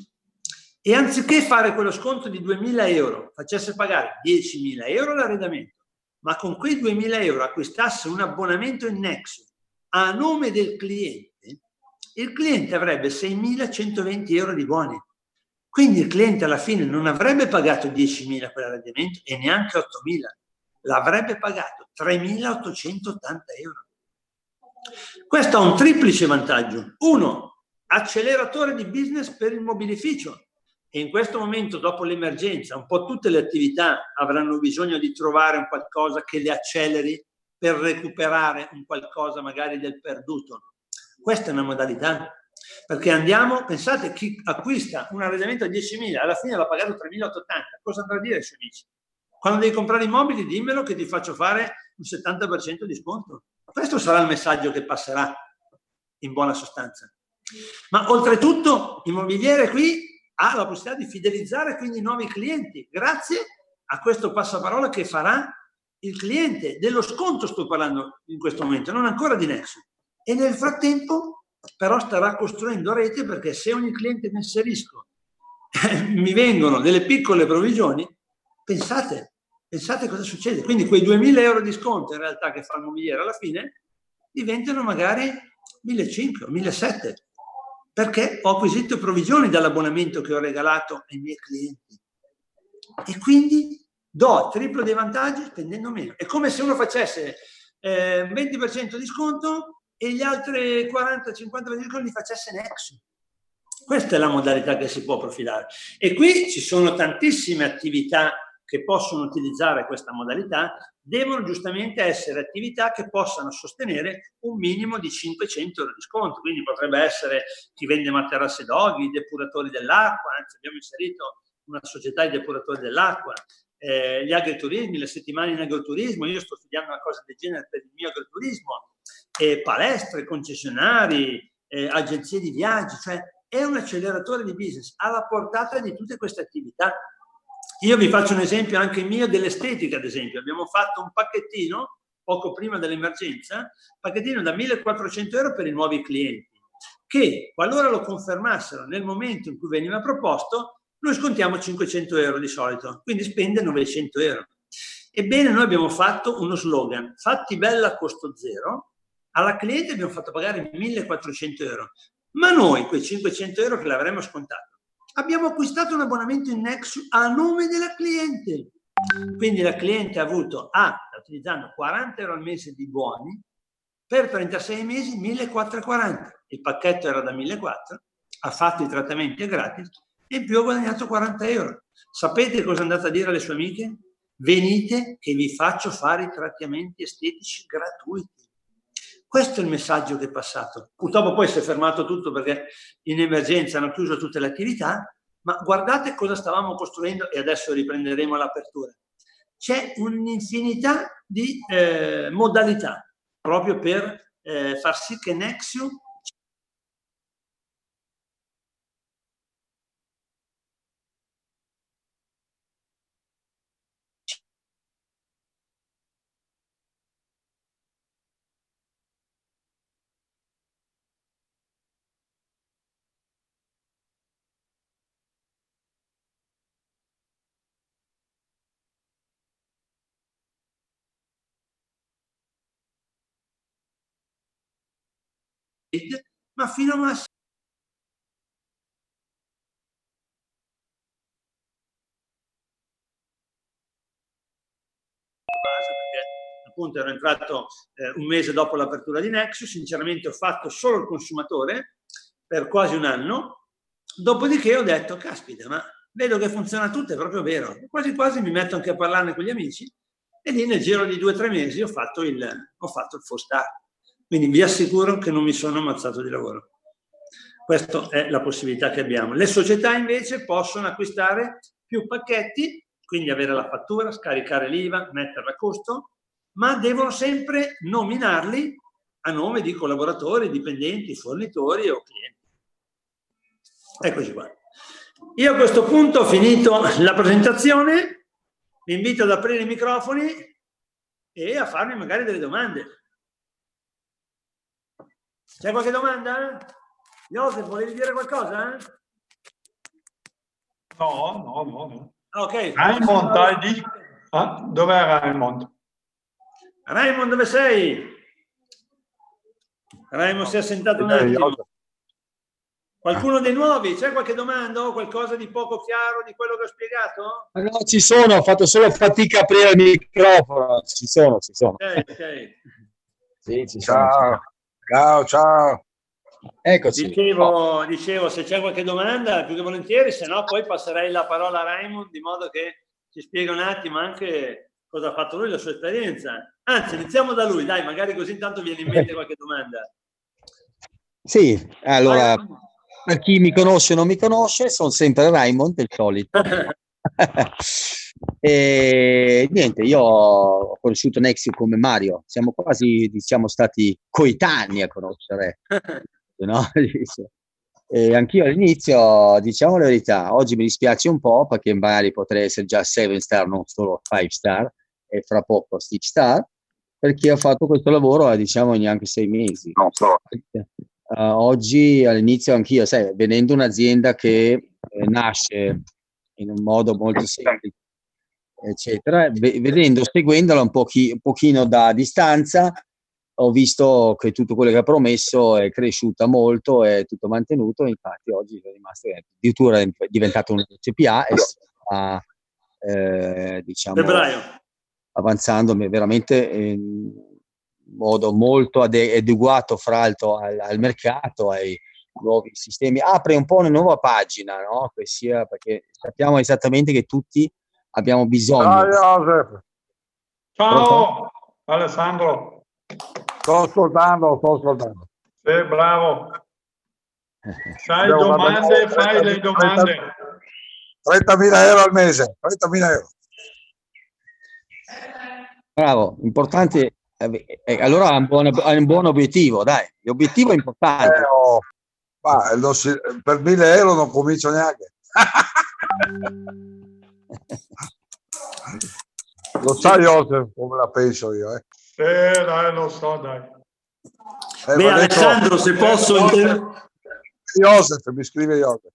e anziché fare quello sconto di 2.000 euro facesse pagare 10.000 euro l'arredamento, ma con quei 2.000 euro acquistasse un abbonamento in Nexus a nome del cliente, il cliente avrebbe 6.120 euro di buoni. Quindi il cliente alla fine non avrebbe pagato 10.000 per l'arredamento e neanche 8.000, l'avrebbe pagato 3.880 euro. Questo ha un triplice vantaggio. Uno, acceleratore di business per il mobilificio e in questo momento, dopo l'emergenza, un po' tutte le attività avranno bisogno di trovare un qualcosa che le acceleri per recuperare un qualcosa magari del perduto. Questa è una modalità. Perché andiamo, pensate, chi acquista un arredamento a 10.000, alla fine l'ha pagato 3.880, cosa andrà a dire ai suoi amici? Quando devi comprare i mobili, dimmelo che ti faccio fare un 70% di sconto. Questo sarà il messaggio che passerà, in buona sostanza. Ma oltretutto, immobiliere qui ha la possibilità di fidelizzare quindi nuovi clienti grazie a questo passaparola che farà il cliente. Dello sconto sto parlando in questo momento, non ancora di Nexo. E nel frattempo però starà costruendo rete perché se ogni cliente che inserisco mi vengono delle piccole provvigioni, pensate, pensate cosa succede. Quindi quei 2000 euro di sconto in realtà che fa il alla fine diventano magari 1500, 1700 perché ho acquisito provvigioni dall'abbonamento che ho regalato ai miei clienti. E quindi do triplo dei vantaggi spendendo meno. È come se uno facesse eh, 20% di sconto e gli altri 40-50% di sconto li facesse Nexo. Questa è la modalità che si può profilare. E qui ci sono tantissime attività che possono utilizzare questa modalità devono giustamente essere attività che possano sostenere un minimo di 500 euro di sconto. Quindi potrebbe essere chi vende materasse doghi, depuratori dell'acqua, anzi abbiamo inserito una società di depuratori dell'acqua, eh, gli agriturismi, le settimane in agriturismo, io sto studiando una cosa del genere per il mio agriturismo, eh, palestre, concessionari, eh, agenzie di viaggi, cioè è un acceleratore di business alla portata di tutte queste attività io vi faccio un esempio anche mio dell'estetica, ad esempio. Abbiamo fatto un pacchettino poco prima dell'emergenza, pacchettino da 1400 euro per i nuovi clienti, che qualora lo confermassero nel momento in cui veniva proposto, noi scontiamo 500 euro di solito, quindi spende 900 euro. Ebbene, noi abbiamo fatto uno slogan, fatti bella a costo zero, alla cliente abbiamo fatto pagare 1400 euro, ma noi quei 500 euro che l'avremmo scontato abbiamo acquistato un abbonamento in Nexus a nome della cliente. Quindi la cliente ha avuto, A, sta utilizzando 40 euro al mese di buoni, per 36 mesi 1440. Il pacchetto era da 1400, ha fatto i trattamenti gratis e in più ha guadagnato 40 euro. Sapete cosa è andata a dire alle sue amiche? Venite che vi faccio fare i trattamenti estetici gratuiti. Questo è il messaggio che è passato. Purtroppo poi si è fermato tutto perché in emergenza hanno chiuso tutte le attività, ma guardate cosa stavamo costruendo e adesso riprenderemo l'apertura. C'è un'infinità di eh, modalità proprio per eh, far sì che Nexium ma fino a massimo appunto ero entrato eh, un mese dopo l'apertura di Nexus, sinceramente ho fatto solo il consumatore per quasi un anno, dopodiché ho detto, caspita, ma vedo che funziona tutto, è proprio vero, quasi quasi mi metto anche a parlarne con gli amici e lì nel giro di due o tre mesi ho fatto il, ho fatto il four star. Quindi vi assicuro che non mi sono ammazzato di lavoro. Questa è la possibilità che abbiamo. Le società invece possono acquistare più pacchetti, quindi avere la fattura, scaricare l'IVA, metterla a costo, ma devono sempre nominarli a nome di collaboratori, dipendenti, fornitori o clienti. Eccoci qua. Io a questo punto ho finito la presentazione, vi invito ad aprire i microfoni e a farmi magari delle domande. C'è qualche domanda? Joseph, volevi dire qualcosa? No, no, no. no. Ok. Raimond, dai, di... ah, dov'è Raimond? Raimond, dove sei? Raimond si è assentato un attimo. Qualcuno dei nuovi? C'è qualche domanda o qualcosa di poco chiaro di quello che ho spiegato? No, ci sono, ho fatto solo fatica a aprire il microfono. Ci sono, ci sono. Ok, ok. Sì, ci Ciao, sono. ciao, ciao. Eccoci. Dicevo, dicevo, se c'è qualche domanda, più che volentieri, se no poi passerei la parola a Raimond di modo che ci spiega un attimo anche cosa ha fatto lui, la sua esperienza. Anzi, iniziamo da lui, dai, magari così intanto viene in mente qualche domanda. Sì, allora, per chi mi conosce o non mi conosce, sono sempre Raimond, il solito. e niente, io ho conosciuto Nexi come Mario, siamo quasi, diciamo, stati coetanei a conoscere. No? E anch'io all'inizio, diciamo la verità, oggi mi dispiace un po' perché magari potrei essere già 7 star, non solo 5 star, e fra poco 6 star, perché ho fatto questo lavoro, diciamo, neanche sei mesi. Non so. Uh, oggi all'inizio anch'io, sai, venendo un'azienda che eh, nasce in un modo molto semplice, eccetera, vedendo, seguendola un, pochi, un pochino da distanza, ho visto che tutto quello che ha promesso è cresciuta molto, è tutto mantenuto, infatti oggi è rimasto, addirittura è diventato un CPA e sta, eh, diciamo, avanzando veramente in modo molto ade- adeguato fra l'altro al, al, mercato, ai nuovi sistemi. Apre un po' una nuova pagina, no? Che sia, perché sappiamo esattamente che tutti abbiamo bisogno. Ciao Joseph. Ciao Alessandro. Sto ascoltando, sto ascoltando. Sì, bravo. Sai domande, fai le domande. 30.000 euro al mese, 30.000 euro. Bravo, importante. Eh, allora ha un, buon, un buon obiettivo, dai. L'obiettivo è importante. Eh, oh, ma si, per 1.000 euro non comincio neanche. Lo sai Joseph come la penso io, eh? Sì, dai, lo so, dai. Eh, Beh, Alessandro, detto, se posso... Inter... Joseph, mi scrive Joseph.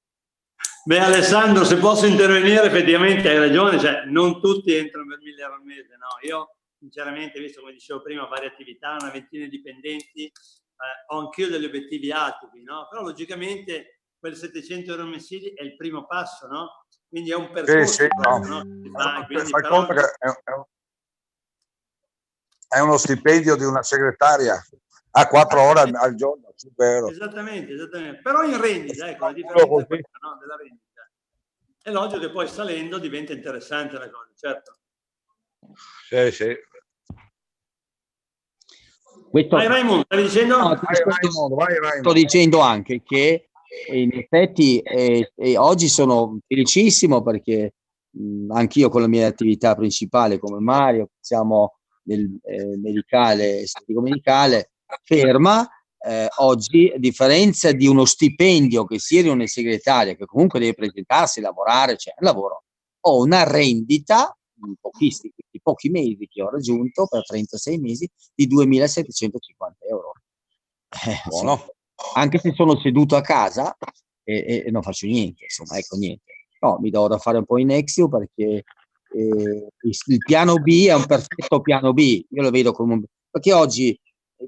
Beh, Alessandro, se posso intervenire, effettivamente hai ragione, cioè non tutti entrano per 1000 euro al mese, no? Io, sinceramente, visto come dicevo prima, varie attività, una ventina di dipendenti, eh, ho anch'io degli obiettivi alti, no? Però logicamente quel 700 euro mensili è il primo passo, no? Quindi è un percorso. Sì, sì, no. no? Fa, quindi, però... è, è, è uno stipendio di una segretaria a quattro ore al, al giorno. Super. Esattamente, esattamente. Però in rendita, ecco, la differenza è quella, no? della rendita. È logico che poi salendo diventa interessante la cosa, certo. Sì, sì. Questo... Vai Raimondo, stavi dicendo? No, vai, Raimondo, vai, Raimondo. Sto dicendo anche che in effetti eh, oggi sono felicissimo perché mh, anch'io con la mia attività principale come Mario siamo nel eh, medicale, statico medicale, ferma. Eh, oggi, a differenza di uno stipendio che sia di una segretaria, che comunque deve presentarsi, lavorare, cioè lavoro, ho una rendita di, pochissimi, di pochi mesi che ho raggiunto per 36 mesi di 2.750 euro. Eh, Buono. Sì. Anche se sono seduto a casa e, e, non faccio niente, insomma, ecco niente. No, mi do da fare un po' in Exio perché eh, il piano B è un perfetto piano B, io lo vedo come un... perché oggi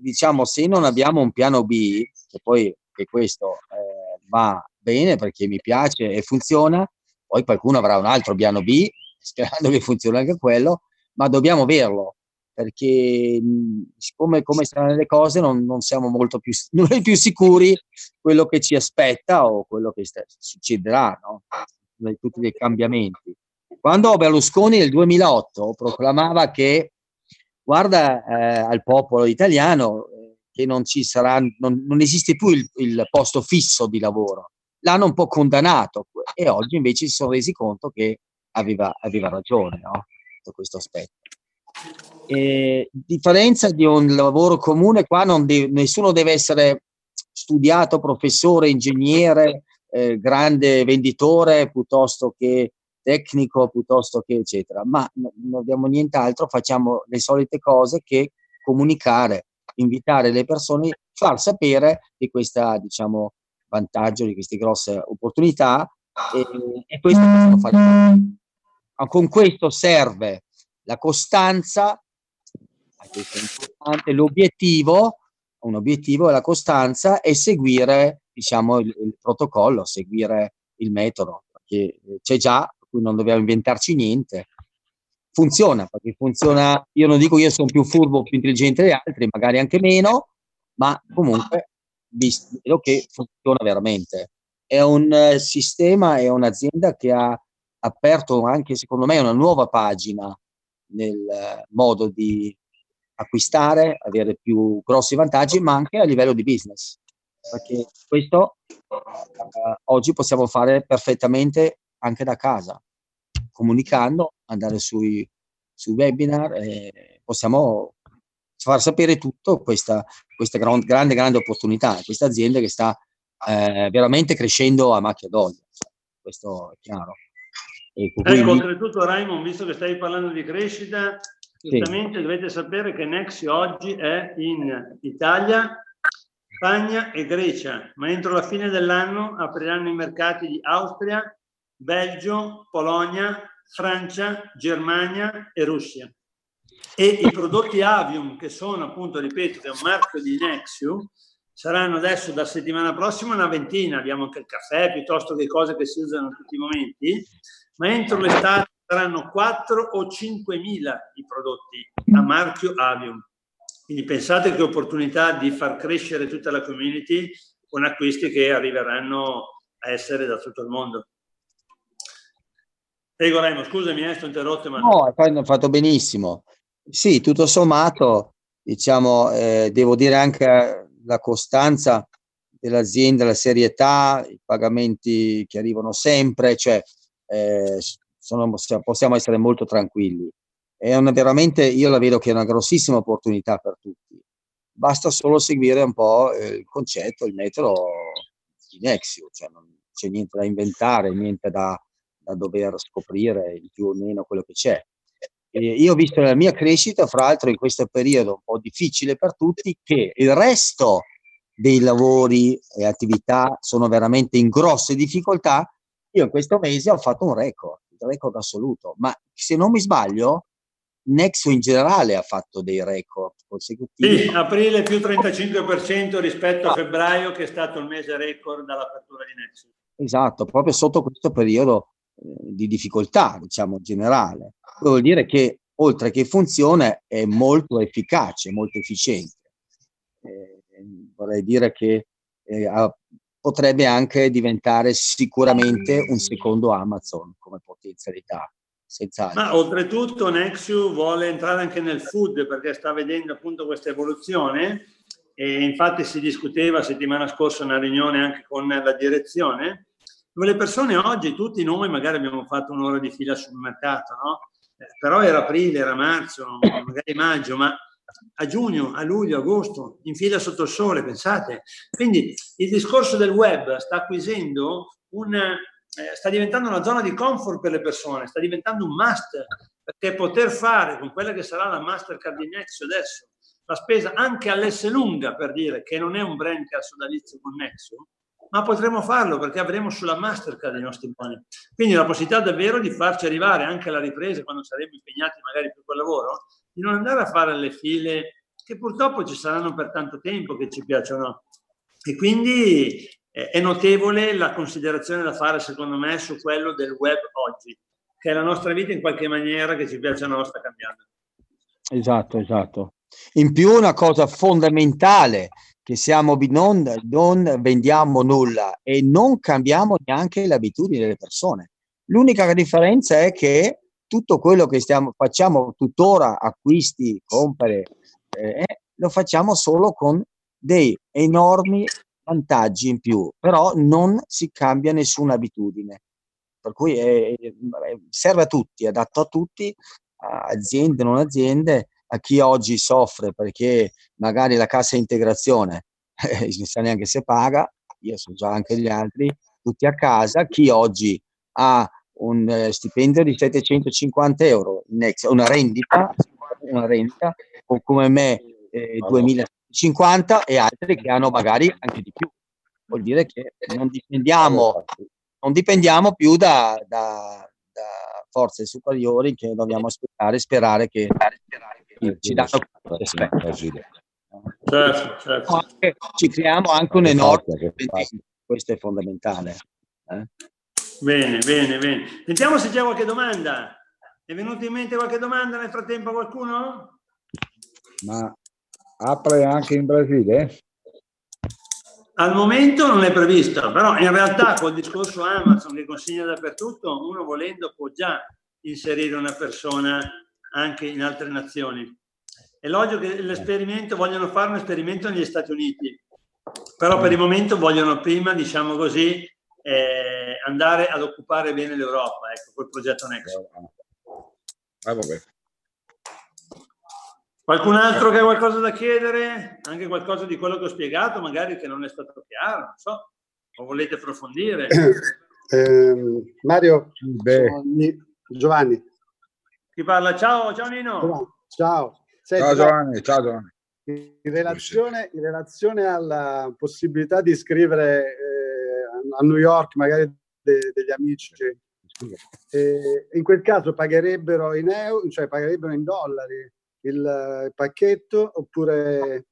diciamo se non abbiamo un piano B che poi che questo eh, va bene perché mi piace e funziona, poi qualcuno avrà un altro piano B, sperando che funzioni anche quello, ma dobbiamo averlo perché siccome come stanno le cose non, non siamo molto più, più sicuri quello che ci aspetta o quello che sta, succederà, no? tutti dei cambiamenti. Quando Berlusconi nel 2008 proclamava che guarda eh, al popolo italiano eh, che non ci sarà, non, non esiste più il, il, posto fisso di lavoro, l'hanno un po' condannato e oggi invece si sono resi conto che aveva, aveva ragione no? su questo aspetto. E, differenza di un lavoro comune, qua deve, nessuno deve essere studiato, professore, ingegnere, eh, grande venditore piuttosto che tecnico, piuttosto che eccetera, ma non abbiamo nient'altro, facciamo le solite cose che comunicare, invitare le persone, far sapere di questa, diciamo, vantaggio, di queste grosse opportunità e, e questo possiamo fare. Con questo serve la costanza, l'obiettivo, un obiettivo è la costanza e seguire diciamo, il, il protocollo, seguire il metodo, perché c'è già, per non dobbiamo inventarci niente. Funziona, perché funziona, io non dico io sono più furbo, più intelligente degli altri, magari anche meno, ma comunque vedo che funziona veramente. È un uh, sistema, è un'azienda che ha aperto anche, secondo me, una nuova pagina nel modo di acquistare, avere più grossi vantaggi, ma anche a livello di business perché questo eh, oggi possiamo fare perfettamente anche da casa, comunicando, andare sui, sui webinar, e possiamo far sapere tutto questa, questa grande, grande opportunità, questa azienda che sta eh, veramente crescendo a macchia d'olio, questo è chiaro. Ecco, quindi... oltretutto Raimond, visto che stai parlando di crescita, giustamente sì. dovete sapere che Nexi oggi è in Italia, Spagna e Grecia, ma entro la fine dell'anno apriranno i mercati di Austria, Belgio, Polonia, Francia, Germania e Russia. E i prodotti Avium, che sono appunto, ripeto, che è un marchio di Nexiu, saranno adesso da settimana prossima una ventina, abbiamo anche il caffè piuttosto che cose che si usano in tutti i momenti, ma entro l'estate saranno 4 o 5 mila i prodotti a marchio Avium. Quindi pensate che opportunità di far crescere tutta la community con acquisti che arriveranno a essere da tutto il mondo. Prego Remo, scusami, eh, sto interrotto. Ma... No, hai fatto benissimo. Sì, tutto sommato, diciamo, eh, devo dire anche la costanza dell'azienda, la serietà, i pagamenti che arrivano sempre, cioè eh, sono, possiamo essere molto tranquilli è una, veramente, io la vedo che è una grossissima opportunità per tutti. Basta solo seguire un po' il concetto, il metodo di Nexio, cioè non c'è niente da inventare, niente da, da dover scoprire più o meno quello che c'è. Io ho visto la mia crescita, fra l'altro in questo periodo un po' difficile per tutti, che il resto dei lavori e attività sono veramente in grosse difficoltà. Io in questo mese ho fatto un record, un record assoluto, ma se non mi sbaglio, Nexo in generale ha fatto dei record consecutivi. Sì, aprile più 35% rispetto a febbraio che è stato il mese record dall'apertura di Nexo. Esatto, proprio sotto questo periodo di difficoltà, diciamo, generale. Vuol dire che oltre che funziona è molto efficace, molto efficiente. Eh, vorrei dire che eh, ha, potrebbe anche diventare sicuramente un secondo Amazon come potenzialità senz'altro. Ma oltretutto Nexiu vuole entrare anche nel food perché sta vedendo appunto questa evoluzione e infatti si discuteva settimana scorsa una riunione anche con la direzione dove le persone oggi, tutti noi magari abbiamo fatto un'ora di fila sul mercato, no? Eh, però era aprile, era marzo, magari maggio, ma a giugno, a luglio, agosto, in fila sotto il sole, pensate. Quindi il discorso del web sta acquisendo un, eh, sta diventando una zona di comfort per le persone, sta diventando un must, perché poter fare con quella che sarà la Mastercard di Nexo adesso, la spesa anche all'S lunga, per dire che non è un brand che ha sodalizio con Nexo, ma potremo farlo perché avremo sulla Mastercard i nostri buoni. Quindi la possibilità davvero di farci arrivare anche alla ripresa, quando saremo impegnati magari più col lavoro, di non andare a fare le file che purtroppo ci saranno per tanto tempo che ci piacciono, E quindi eh, è notevole la considerazione da fare, secondo me, su quello del web oggi, che è la nostra vita in qualche maniera che ci piace o no sta cambiando. Esatto, esatto. In più una cosa fondamentale che siamo non, non vendiamo nulla e non cambiamo neanche le abitudini delle persone. L'unica differenza è che tutto quello che stiamo, facciamo tuttora, acquisti, compere, eh, lo facciamo solo con dei enormi vantaggi in più, però non si cambia nessuna abitudine. Per cui è, è, serve a tutti, adatto a tutti, aziende, non aziende, a chi oggi soffre perché magari la cassa integrazione eh, non sa neanche se paga, io so già anche gli altri, tutti a casa, chi oggi ha un eh, stipendio di 750 euro, una rendita, una rendita o come me eh, 2050 e altri che hanno magari anche di più. Vuol dire che non dipendiamo, non dipendiamo più da, da, da forze superiori che dobbiamo aspettare e sperare che, che ci danno certo, certo. ci creiamo anche un enorme questo è fondamentale eh? bene bene bene sentiamo se c'è qualche domanda è venuta in mente qualche domanda nel frattempo a qualcuno? ma apre anche in Brasile? Al momento non è previsto, però in realtà col discorso Amazon che consiglia dappertutto, uno volendo può già inserire una persona anche in altre nazioni. È logico che l'esperimento, vogliono fare un esperimento negli Stati Uniti, però per il momento vogliono prima, diciamo così, eh, andare ad occupare bene l'Europa, ecco, col progetto Next. Ah, vabbè. Qualcun altro che ha qualcosa da chiedere? Anche qualcosa di quello che ho spiegato, magari che non è stato chiaro, non so, o volete approfondire? Eh, Mario, Giovanni. Chi parla? Ciao, ciao Nino. Ciao. Senti, ciao Giovanni, ciao Giovanni. In relazione, in relazione alla possibilità di scrivere eh, a New York, magari de, degli amici, eh, in quel caso pagherebbero in euro, cioè pagherebbero in dollari il pacchetto oppure...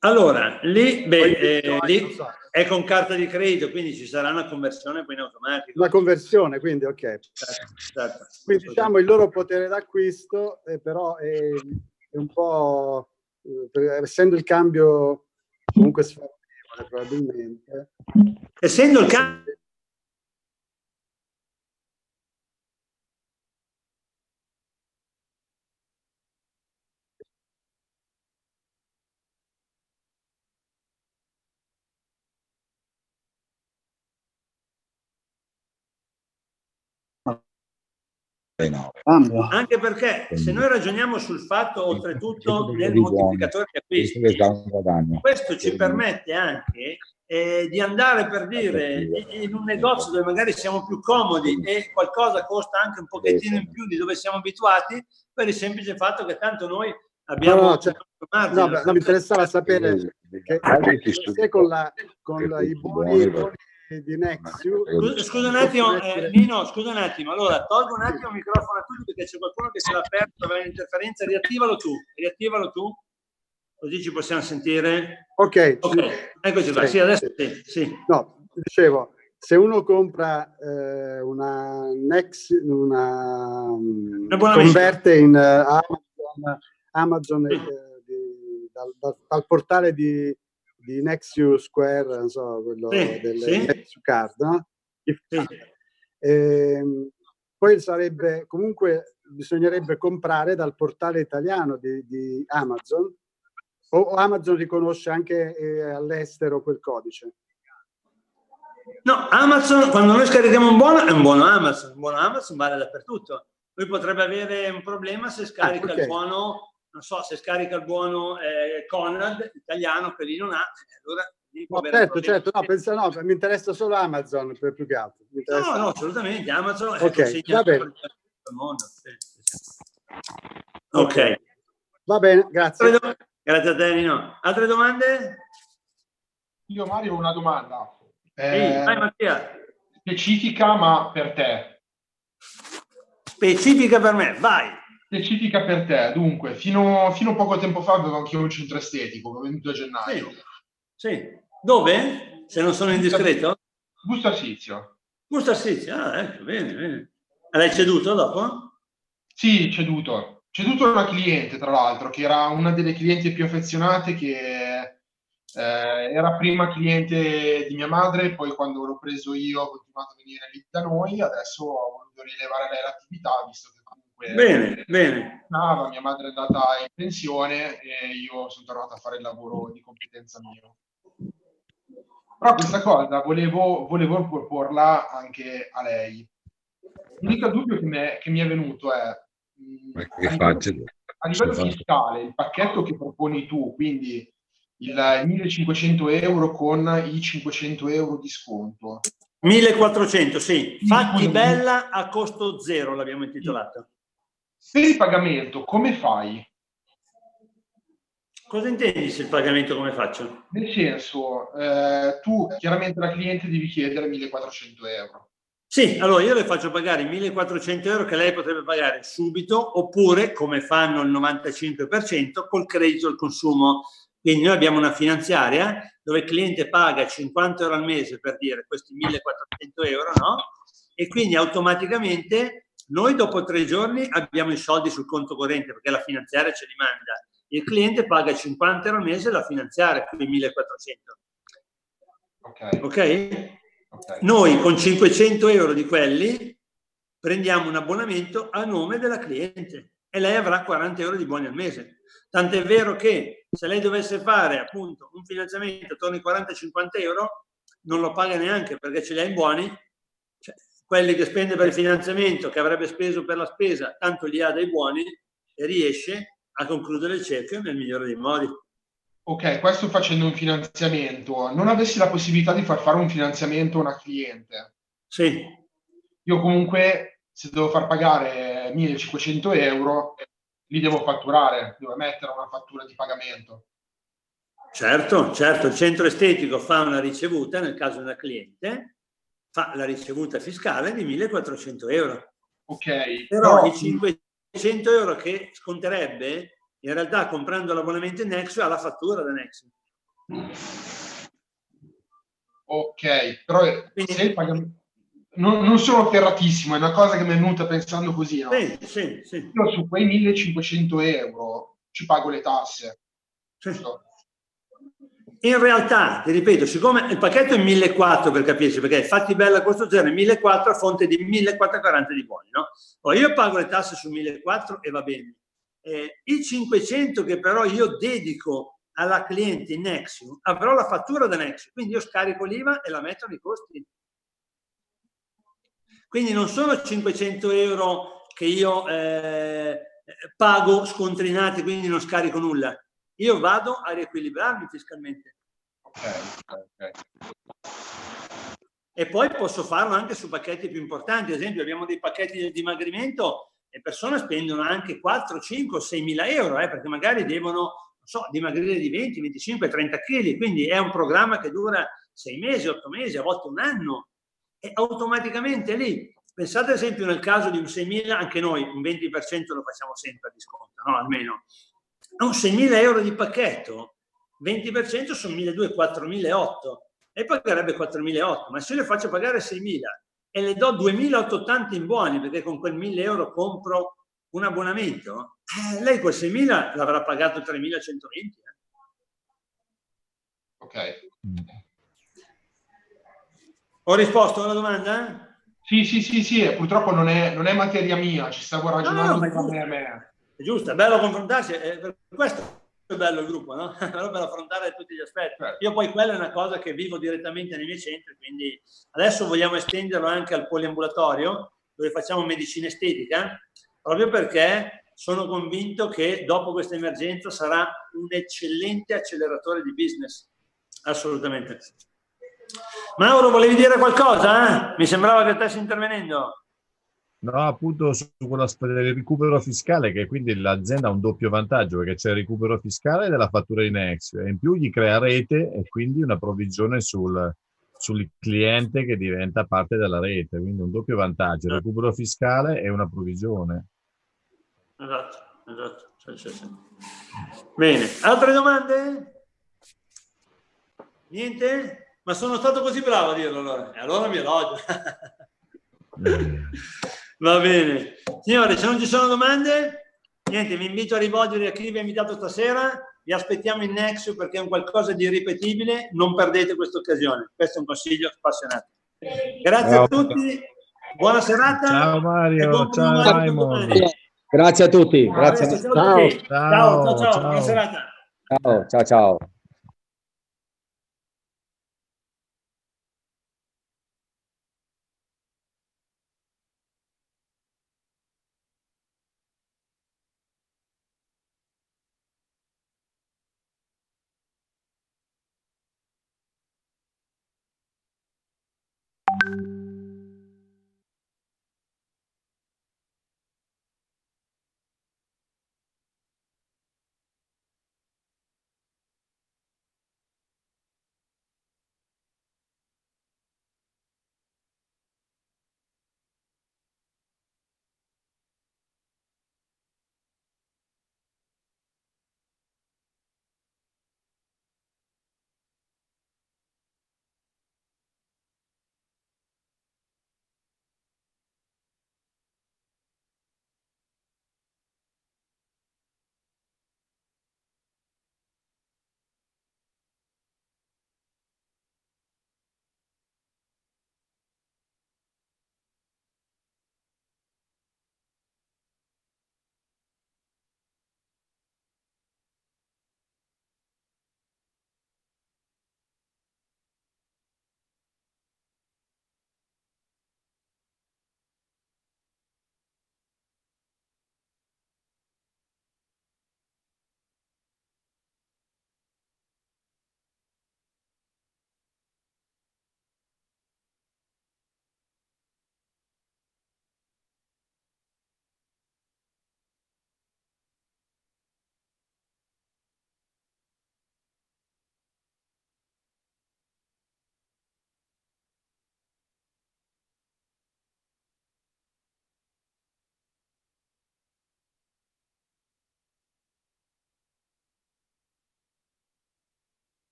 Allora, lì, beh, eh, lì so. è con carta di credito, quindi ci sarà una conversione poi in automatico. Una conversione, quindi ok. Certo, certo. Quindi diciamo il loro potere d'acquisto, eh, però è, è, un po', eh, essendo il cambio comunque sfavorevole probabilmente. Essendo il cambio Anche perché se noi ragioniamo sul fatto, oltretutto, del moltiplicatore di acquisti, questo ci permette anche eh, di andare per dire in un negozio dove magari siamo più comodi e qualcosa costa anche un pochettino in più di dove siamo abituati, per il semplice fatto che tanto noi abbiamo... No, no, cioè, no, no mi interessava sapere che, che con, la, con i buoni, i buoni di Nexiu. Scusa, un attimo, eh, Nino, scusa un attimo. Allora, tolgo un attimo il microfono a tutti perché c'è qualcuno che si è aperto, aveva un'interferenza. Riattivalo tu, riattivalo tu, così ci possiamo sentire. Ok. okay. Eccoci qua. Sì, adesso sì. sì. No, dicevo, se uno compra eh, una Nex, una, una converte in uh, Amazon, Amazon sì. eh, di, dal, dal, dal portale di di Nexus Square, non so, quello sì, del sì. Nexus Card, no? Sì. E, ehm, poi sarebbe, comunque bisognerebbe comprare dal portale italiano di, di Amazon o, o, Amazon riconosce anche eh, all'estero quel codice? No, Amazon, quando noi scarichiamo un buono, è un buono Amazon, un buono Amazon vale dappertutto. Lui potrebbe avere un problema se scarica ah, okay. il buono non so se scarica il buono eh, Conrad, italiano, che lì non ha, allora No, certo, certo, no, pensa, no, mi interessa solo Amazon per più che altro. No, no, assolutamente, Amazon okay, va bene. Mondo. Ok. Va bene, grazie. Grazie a te, Nino. Altre domande? Io Mario ho una domanda. Eh, vai, Mattia. Specifica, ma per te. Specifica per me, vai specifica per te. Dunque, fino, fino, a poco tempo fa avevo anche un centro estetico, che ho venuto a gennaio. Sì. Sì. Dove? Se non sono indiscreto? Busto Arsizio. Busto Arsizio, ah, ecco, bene, bene. L'hai ceduto dopo? Sì, ceduto. Ceduto a una cliente, tra l'altro, che era una delle clienti più affezionate che eh, era prima cliente di mia madre, poi quando l'ho preso io ho continuato a venire lì da noi, adesso ho voluto rilevare lei l'attività, visto che comunque bene, bene. Nava, mia madre è andata in pensione e io sono tornato a fare il lavoro di competenza mio. Però questa cosa volevo, volevo proporla anche a lei. L'unico dubbio che, me, che mi è venuto è mm, a livello, a livello fiscale, il pacchetto che proponi tu, quindi il 1500 euro con i 500 euro di sconto. 1400, sì. Fatti bella a costo zero, l'abbiamo intitolato. Per il pagamento, come fai? Cosa intendi se il pagamento come faccio? Nel senso, eh, tu chiaramente la cliente devi chiedere 1400 euro. Sì, allora io le faccio pagare i 1400 euro che lei potrebbe pagare subito oppure, come fanno il 95%, col credito al consumo quindi noi abbiamo una finanziaria dove il cliente paga 50 euro al mese per dire questi 1400 euro, no? E quindi automaticamente noi dopo tre giorni abbiamo i soldi sul conto corrente perché la finanziaria ce li manda. Il cliente paga 50 euro al mese la finanziaria, quindi 1400. Ok? okay? Noi con 500 euro di quelli prendiamo un abbonamento a nome della cliente e lei avrà 40 euro di buoni al mese. Tant'è vero che se lei dovesse fare appunto un finanziamento attorno ai 40-50 euro, non lo paga neanche perché ce li ha in buoni, quelli che spende per il finanziamento, che avrebbe speso per la spesa, tanto li ha dai buoni e riesce a concludere il cerchio nel migliore dei modi. Ok, questo facendo un finanziamento. Non avessi la possibilità di far fare un finanziamento a una cliente? Sì. Io comunque, se devo far pagare 1500 euro, li devo fatturare, devo mettere una fattura di pagamento. Certo, certo, il centro estetico fa una ricevuta, nel caso della cliente, fa la ricevuta fiscale di 1400 euro. Ok. Però, però... i 500 euro che sconterebbe, in realtà comprando l'abbonamento in Nexo ha la fattura da Nexo. Ok, però Quindi, se il pagamento non, non, sono ferratissimo, è una cosa che mi è venuta pensando così. No? Sì, sì, sì. Io su quei 1500 euro ci pago le tasse. Certo. In realtà, ti ripeto, siccome il pacchetto è 1400 per capirci, perché fatti bella questo zero, 1400 a fonte di 1440 di buoni, no? Poi io pago le tasse su 1400 e va bene. Eh, I 500 che però io dedico alla cliente in Nexium, avrò la fattura da Nexium, quindi io scarico l'IVA e la metto nei costi quindi non sono 500 euro che io eh, pago scontrinati, quindi non scarico nulla. Io vado a riequilibrarmi fiscalmente. E poi posso farlo anche su pacchetti più importanti. Ad esempio, abbiamo dei pacchetti di dimagrimento e persone spendono anche 4, 5, 6 mila euro, eh, perché magari devono so, dimagrire di 20, 25, 30 kg. Quindi è un programma che dura 6 mesi, 8 mesi, a volte un anno e automaticamente lì, pensate ad esempio nel caso di un 6.000, anche noi un 20% lo facciamo sempre a disconto, no? almeno, un 6.000 euro di pacchetto, 20% sono 1.200, 4.008 e pagherebbe 4.000 ma se io le faccio pagare 6.000 e le do 2.880 in buoni perché con quel 1.000 euro compro un abbonamento, eh, lei quel 6.000 l'avrà pagato 3.120. Eh. Ok. Ho risposto alla domanda? Sì, sì, sì, sì, purtroppo non è, non è materia mia, ci stavo ragionando no, no, è, me. è giusto, è bello confrontarsi, è per questo è bello il gruppo, no? Però per affrontare tutti gli aspetti. Certo. Io poi quella è una cosa che vivo direttamente nei miei centri, quindi adesso vogliamo estenderlo anche al poliambulatorio, dove facciamo medicina estetica, proprio perché sono convinto che dopo questa emergenza sarà un eccellente acceleratore di business. Assolutamente. Mauro, volevi dire qualcosa? Mi sembrava che stessi intervenendo. No, appunto su quello del recupero fiscale, che quindi l'azienda ha un doppio vantaggio, perché c'è il recupero fiscale della fattura in ex e in più gli crea rete e quindi una provvigione sul, sul cliente che diventa parte della rete, quindi un doppio vantaggio, il recupero fiscale e una provvigione. Esatto, esatto. Sì, sì, sì. Bene, altre domande? Niente? Ma sono stato così bravo a dirlo allora. E allora mi elogio. Va bene. Signore, se non ci sono domande, niente, vi invito a rivolgere a chi vi ha invitato stasera. Vi aspettiamo in Nexus perché è un qualcosa di irripetibile. Non perdete questa occasione. Questo è un consiglio spassionato. Grazie ciao. a tutti. Buona serata. Ciao Mario. Ciao Raimond. Grazie a tutti. Grazie. Ciao. Ciao. Ciao. ciao, ciao. Buona serata. Ciao, ciao, ciao.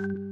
Ciao.